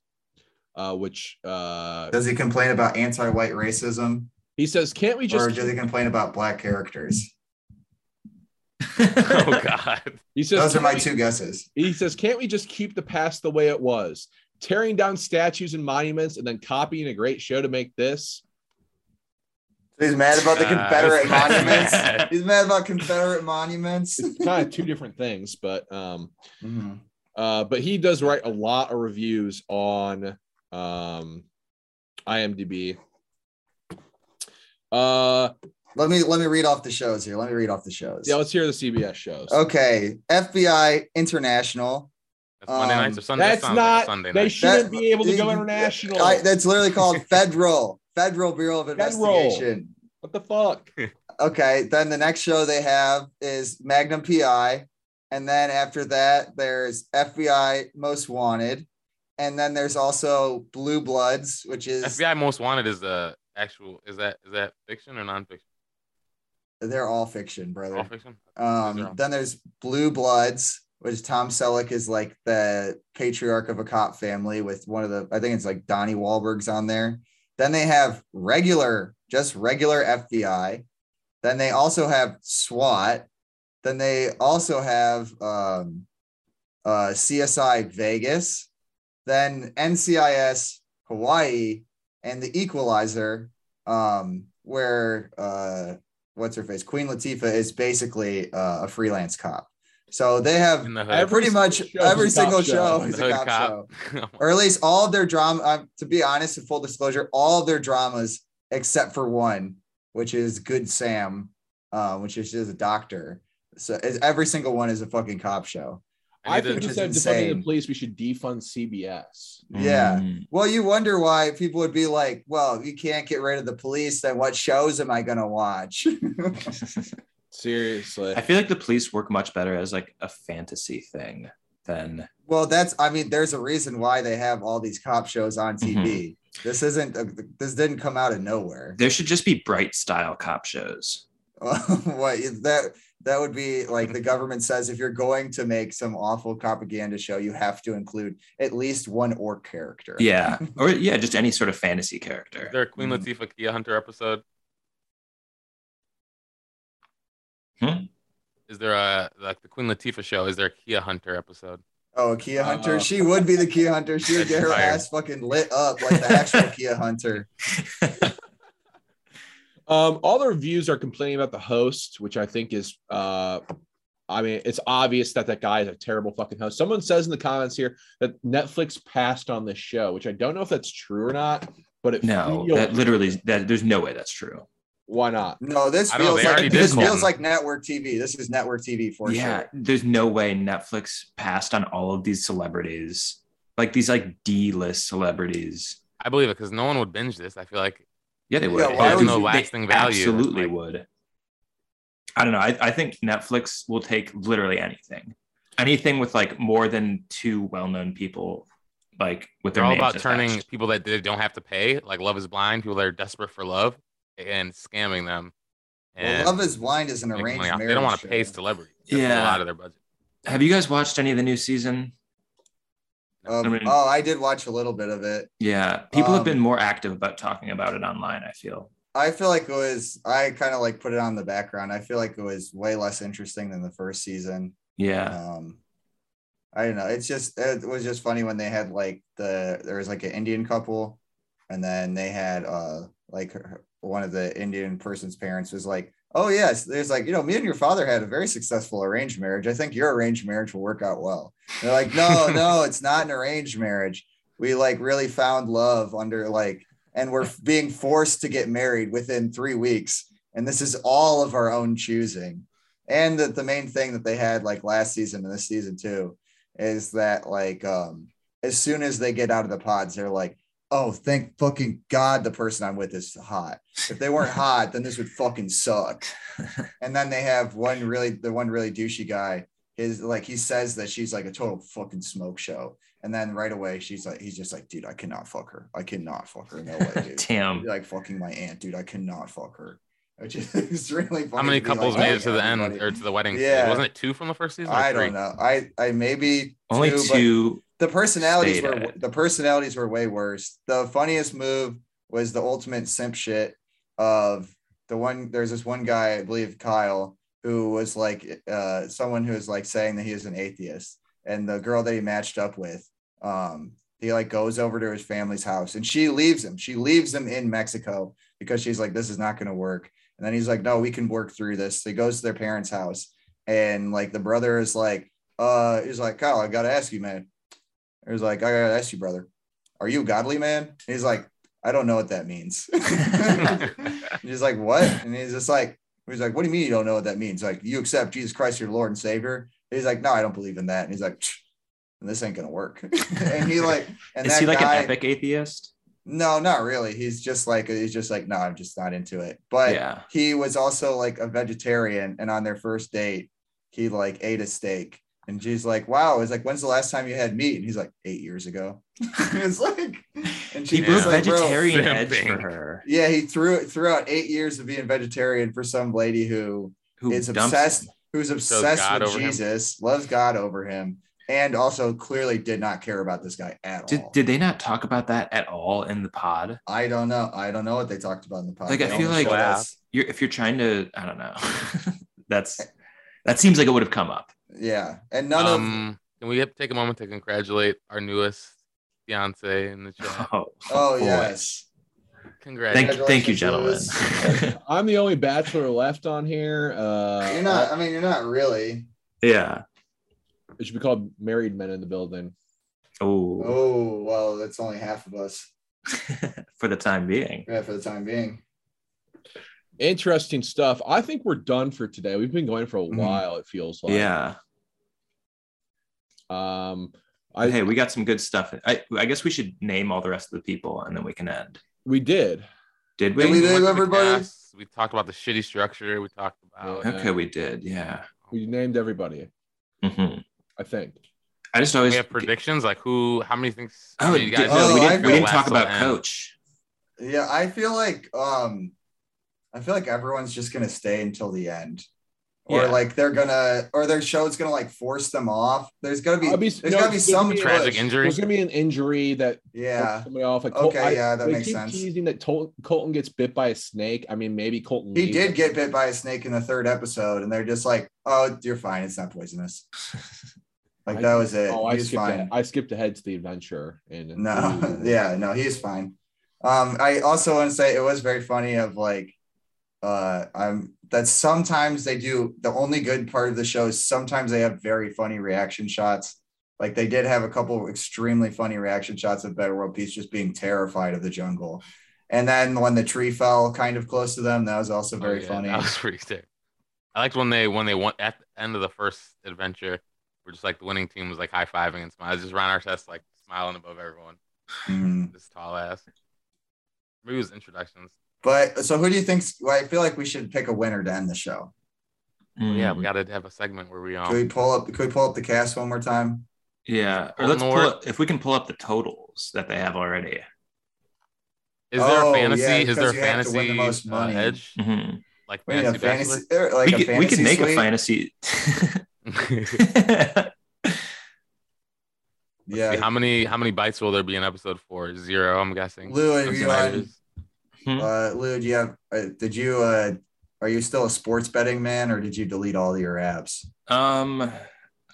uh, which uh, Does he complain about anti-white racism, he says, "Can't we just?" or does he complain about black characters? oh God, He says, Those are my we-" two guesses. He says, "Can't we just keep the past the way it was? Tearing down statues and monuments, and then copying a great show to make this." He's mad about the Uh, Confederate this guy's monuments. mad. He's mad about Confederate monuments. It's kind of two different things, but um, Mhm. uh, but he does write a lot of reviews on um, IMDb. Uh, Let me let me read off the shows here. Let me read off the shows. yeah, let's hear the CBS shows. Okay, FBI International. that's Monday Um, nights or Sunday. That's That sounds like a not. Sunday they night. shouldn't That- be able to go international. I, that's literally called Federal Federal Bureau of Federal. Investigation. what the fuck? Okay, then the next show they have is Magnum PI, and then after that there's FBI Most Wanted, and then there's also Blue Bloods, which is FBI Most Wanted is the actual. Is that is that fiction or nonfiction? they're all fiction, brother. All fiction. Um, These are all- then there's Blue Bloods, which Tom Selleck is like the patriarch of a cop family with one of the, I think it's like Donnie Wahlberg's on there. Then they have regular, just regular FBI. Then they also have SWAT. Then they also have um, uh, CSI Vegas. Then NCIS Hawaii and the Equalizer, um, where uh, what's her face? Queen Latifah is basically uh, a freelance cop. So they have the hood. Every pretty much show every single show. show is a hood cop, show, or at least all of their drama. Uh, to be honest, in full disclosure, all of their dramas except for one, which is Good Sam, uh, which is just a doctor. So it's, every single one is a fucking cop show. I need to- think Which is instead of defunding insane. the police, we should defund CBS. Yeah. Mm. Well, you wonder why people would be like, "Well, you can't get rid of the police. Then what shows am I gonna watch?" Seriously. I feel like the police work much better as like a fantasy thing than well, that's. I mean, there's a reason why they have all these cop shows on TV. This isn't. A, this didn't come out of nowhere. there should just be bright style cop shows. what is that? That would be like the government says if you're going to make some awful propaganda show, you have to include at least one orc character. Yeah. Or yeah, just any sort of fantasy Is character. there a Queen Mhm. Latifah Kia Hunter episode? Hmm? Is there a like the Queen Latifah show? Is there a Kia Hunter episode? Oh, a Kia Hunter. Uh, she would be the Kia Hunter. She would get her Fire. ass fucking lit up like the actual Kia Hunter. Um, all the reviews are complaining about the host, which I think is, uh, I mean, it's obvious that that guy is a terrible fucking host. Someone says in the comments here that Netflix passed on this show, which I don't know if that's true or not, but it no, feels- that literally that there's no way that's true. Why not? No, this I don't know, feels like this feels like network TV. This is network TV for sure. yeah, sure. there's no way Netflix passed on all of these celebrities, like these like D-list celebrities. I believe it because no one would binge this. I feel like Yeah, they would. Yeah, It why has would no you- lasting value. Absolutely Like- would. I don't know. I, I think Netflix will take literally anything, anything with like more than two well-known people, like with they're their all names about turning people that they don't have to pay, like Love Is Blind, people that are desperate for love, and scamming them. And Well, Love is Blind is an making arranged marriage. They don't want to pay show. celebrities. That's Yeah. a lot of their budget. Have you guys watched any of the new season? Um, I mean- oh, I did watch a little bit of it. Yeah, people have Um, been more active about talking about it online. I feel. I feel like it was. I kind of like put it on the background. I feel like it was way less interesting than the first season. Yeah, Um, I don't know. It's just it was just funny when they had like the there was like an Indian couple, and then they had uh like her, one of the Indian person's parents was like, "Oh yes, there's like you know me and your father had a very successful arranged marriage. I think your arranged marriage will work out well." They're like, "No, no, it's not an arranged marriage. We like really found love under like, and we're being forced to get married within three weeks, and this is all of our own choosing." and that the main thing that they had like last season and this season too is that like um as soon as they get out of the pods they're like oh thank fucking god the person i'm with is hot if they weren't hot then this would fucking suck and then they have one really the one really douchey guy is like he says that she's like a total fucking smoke show and then right away she's like he's just like dude i cannot fuck her i cannot fuck her no way dude damn. You're like fucking my aunt dude i cannot fuck her which is it's really funny How many to be like, couples oh, made it to the end or to the wedding? stage? Yeah. Wasn't it two from the first season? I three? don't know. I I maybe Only two, but two. The personalities stayed were the personalities were way worse. The funniest move was the ultimate simp shit of the one. There's this one guy, I believe Kyle, who was like uh, someone who was like saying that he is an atheist, and the girl that he matched up with, um, he like goes over to his family's house, and she leaves him. She leaves him in Mexico because she's like, this is not going to work. And then he's like, no, we can work through this. So he goes to their parents' house, and like the brother is like, uh, he's like, Kyle, I gotta ask you, man. He's like, I gotta ask you, brother, are you a godly man? And he's like, I don't know what that means. He's like, what? And he's just like, he's like, what do you mean you don't know what that means? Like, you accept Jesus Christ your Lord and Savior? he's like, no, I don't believe in that. And he's like, "Psh, this ain't gonna work. and he like, and Is that he like guy, an epic atheist? no, not really. He's just like, he's just like, no, I'm just not into it. But yeah. he was also like a vegetarian and on their first date he like ate a steak and she's like wow it's like when's the last time you had meat and he's like eight years ago it's like and He she blew was like vegetarian edge for her. yeah he threw it throughout eight years of being vegetarian for some lady who Who is obsessed him. who's obsessed God with over him. jesus loves god over him and also clearly did not care about this guy at Did, all did they not talk about that at all in the pod? i don't know i don't know what they talked about in the pod. Like, I feel like- Wow. You're, if you're trying to, I don't know. That's that seems like it would have come up. Yeah and none of um, can we take a moment to congratulate our newest fiance in the chat? Oh, oh yes Congrats. Thank, thank you, gentlemen. I'm the only bachelor left on here. Uh, You're not. I mean, you're not really. yeah. It should be called married men in the building. Oh, Oh well, that's only half of us. for the time being. Yeah, for the time being. Interesting stuff. I think we're done for today. We've been going for a Mhm. while. It feels like. Yeah. Um. I hey, we got some good stuff. I, I guess we should name all the rest of the people and then we can end. we did. Did we? Did we went name everybody? We talked about the shitty structure. We talked about Yeah. Okay, we did. Yeah. We named everybody. hmm I think. I just we always have predictions like who, how many things? Oh, you did- Oh, we didn't, we didn't talk about end. coach. Yeah, I feel like um I feel like everyone's just gonna stay until the end. Or Yeah. like they're gonna or their show's gonna like force them off. There's gotta be be- there's no, gotta be it's gonna some be Tragic push. injury. There's gonna be an injury that Yeah. puts somebody off. Like Okay, I- yeah, that they makes keep sense. Teasing that Tol- Colton gets bit by a snake. I mean, maybe Colton. He leaves. did get bit by a snake in the third episode, and they're just like, "Oh, you're fine. It's not poisonous." Like I- that was it. Oh, I skipped. fine. Ahead. I skipped ahead to the adventure. And No, yeah, no, he's fine. Um, I also want to say it was very funny of like uh I'm that sometimes they do the only good part of the show is sometimes they have very funny reaction shots. Like they did have a couple extremely funny reaction shots of Metta World Peace just being terrified of the jungle. And then when the tree fell kind of close to them, that was also Oh, very yeah, funny. That was pretty sick. I liked when they when they went at the end of the first adventure, we're just like the winning team was like high fiving and smiling. Just Ron Artest like smiling above everyone. Mhm. This tall ass. Maybe it was introductions. But so who do you think well, I feel like we should pick a winner to end the show. Well, yeah, we got to have a segment where we Can um. we pull up can we pull up the cast one more time? Yeah. Or let's pull up, if we can pull up the totals that they have already. Is there Oh, a fantasy? yeah, is there a because you have to win fantasy the most uh, money. edge Mhm. like We need fantasy, fantasy, or like we, a could, we could fantasy make a fantasy. Yeah, how many how many bites will there be in episode four? Zero, I'm guessing. Lou, have Some you Snyders. uh, Lou, do you have? Uh, did you? Uh, are you still a sports betting man, or did you delete all your apps? um,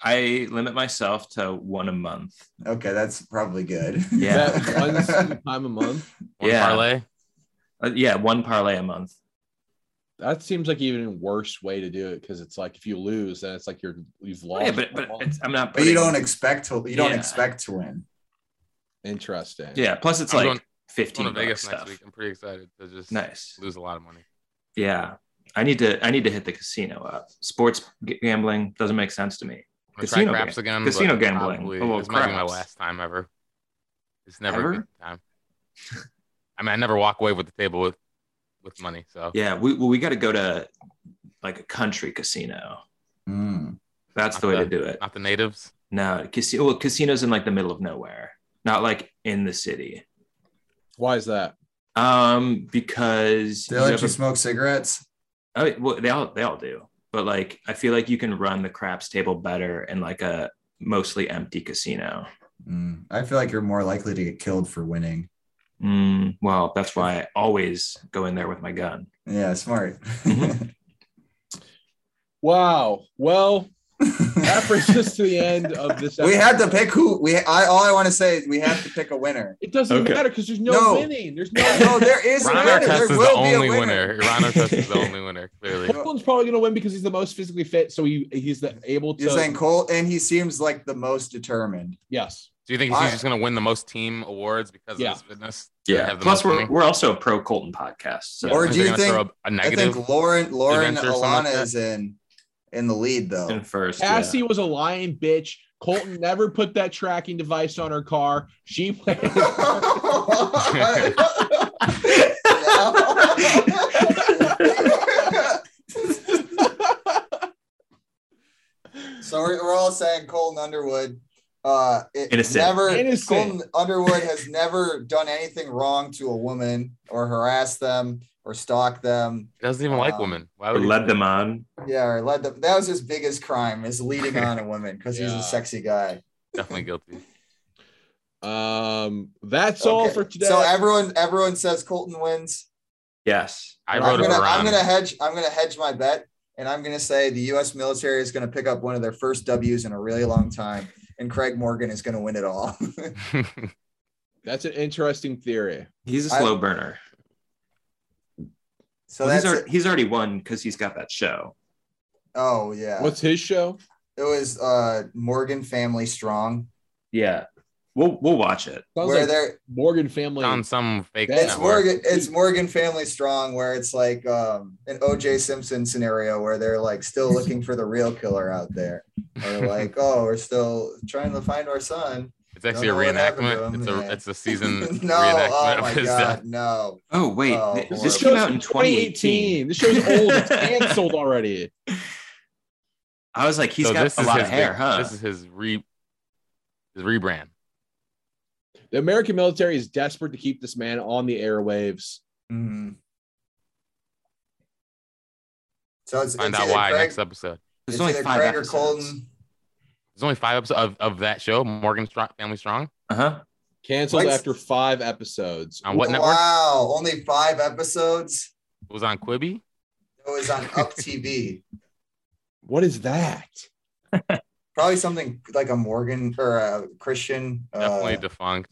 I limit myself to one a month. Okay, that's probably good. Yeah. that one time a month. One Yeah. parlay. Uh, yeah, one parlay a month. That seems like even worse way to do it because it's like if you lose, then it's like you're you've lost. Yeah, but but it's, I'm not. but you don't expect to. You don't expect to win. interesting. Yeah. Plus, it's I'm like going- fifteen Going to Vegas bucks next stuff. week. I'm pretty excited to just Nice. lose a lot of money. Yeah. I need to. I need to hit the casino up. Sports gambling doesn't make sense to me. I'm Casino try craps again. casino gambling. Probably, Oh, well, this might be my last time ever. It's never Ever? a good time. I mean, I never walk away with the table with with money. So Yeah. We well, we got to go to like a country casino. Mm. That's Not the way to do it. not the natives. No, casino. Well, casinos in like the middle of nowhere, not like in the city. Why is that? Um, because They you let have you a- smoke cigarettes. Oh, well, they all they all do, but like I feel like you can run the craps table better in like a mostly empty casino. Mm. I feel like you're more likely to get killed for winning. Mm, well, that's why I always go in there with my gun. Yeah, smart. Mhm. Wow. Well, that brings us to the end of this. we had to pick who we. I all I want to say is we have to pick a winner. It doesn't Okay. matter because there's no, No. winning. There's no. No, there is a Ron winner. Artest There is the will be a only winner. winner. Ron Artest is the only winner. Clearly, Colin's probably going to win because he's the most physically fit, so he he's the, able to. You're saying Cole, and he seems like the most determined. yes. do you think he's I- just going to win the most team awards because Yeah. of his fitness? Yeah. Have the Plus, we're money? we're also a pro Colton podcast. So Or do you think- throw a, a I negative? think Lauren, Lauren, adventure like Alaina that? is in in the lead though. in first, Cassie yeah. was a lying bitch. Colton never put that tracking device on her car. She went. so we're, we're all saying Colton Underwood. Uh, it Innocent. Never, Innocent. Colton Underwood has never done anything wrong to a woman or harassed them or stalk them. He doesn't even like Um, women. Why would he? led them on. Yeah, or led them. That was his biggest crime is leading on a woman because he's a sexy guy. Definitely guilty. um, that's all for today. So everyone, everyone says Colton wins. Yes. I I'm gonna, I'm gonna hedge. I'm gonna hedge my bet, and I'm gonna say the U.S. military is gonna pick up one of their first W's in a really long time, and Craig Morgan is gonna win it all. that's an interesting theory. He's a slow burner. So Well, he's, already, he's already won because he's got that show. Oh yeah, What's his show? it was uh Morgan Family Strong. Yeah. We'll we'll watch it. Sounds where like they're Morgan family. on some fake It's it's network. Morgan it's Morgan Family Strong where it's like um an OJ Simpson scenario where they're like still looking for the real killer out there. Or like, oh, we're still trying to find our son. It's actually a Don't know what happened to reenactment. It's a yeah. it's a season no, reenactment oh of his god, death. no. Oh wait, Oh, this This came out in 2018. This show's old. It's canceled already. I was like, he's So got this a lot of hair, big- huh? This is his re his rebrand. The American military is desperate to keep this man on the airwaves. Mhm. So it's, Find it's out why Craig, next episode. There's it's only five Craig or episodes. Colton. There's only five episodes of, of that show, Morgan Strong, Family Strong. Uh huh. Canceled What's- after five episodes. On what network? Wow, only five episodes. It was on Quibi. It was on Up TV. What is that? Probably something like a Morgan or a Christian. Definitely Uh, defunct.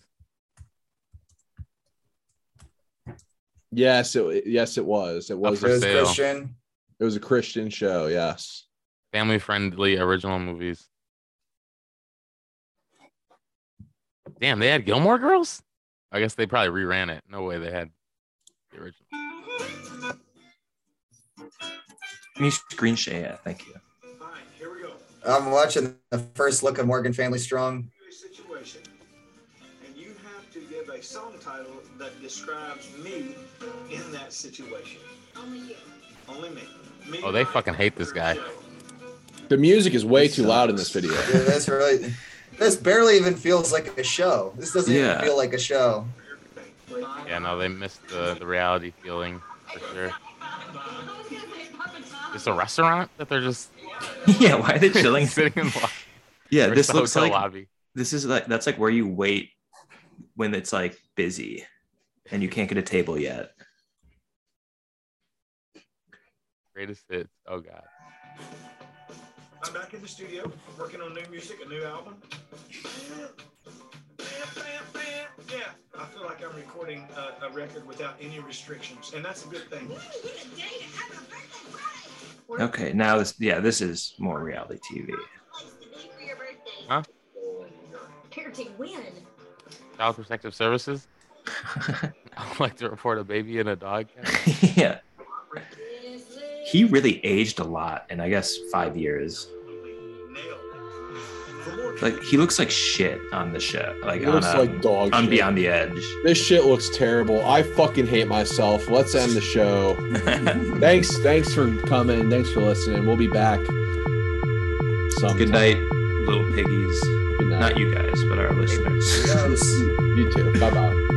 Yes, it yes it was. It was for it was sale. Christian. it was a Christian show. Yes. Family friendly original movies. Damn, they had Gilmore Girls? I guess they probably reran it. No way they had the original. Can you screen share? Yeah, thank you. Fine, here we go. I'm watching the first look of Morgan Family Strong. Situation, and you have to give a song title that describes me in that situation. Only you. Only me. me Oh, they fucking hate this guy. The music is way too loud in this video. Dude, that's really. This barely even feels like a show. This doesn't Yeah. even feel like a show. Everything. Yeah, no, they missed the, the reality feeling for sure. I was gonna say Papa Tom. It's a restaurant that they're just yeah, why are they chilling? sitting in the lo- yeah, or this the looks like lobby. this is like that's like where you wait when it's like busy and you can't get a table yet. Greatest hits. Oh god. I'm back in the studio working on new music, a new album. Yeah, I feel like I'm recording a, a record without any restrictions, and that's a good thing. Okay, now this yeah, this is more reality TV. What's the date for? Huh? Child Protective Services. I would like to report a baby and a dog. yeah, Is it- he really aged a lot in I guess five years. Nailed it. For more Like he looks like shit on the show. Like on, looks um, like dog on shit. Beyond the Edge. This shit looks terrible. I fucking hate myself. Let's end the show. Thanks, thanks for coming. Thanks for listening. We'll be back. Sometime. Good night, little piggies. Good night. Not you guys, but our listeners. You too. Bye bye.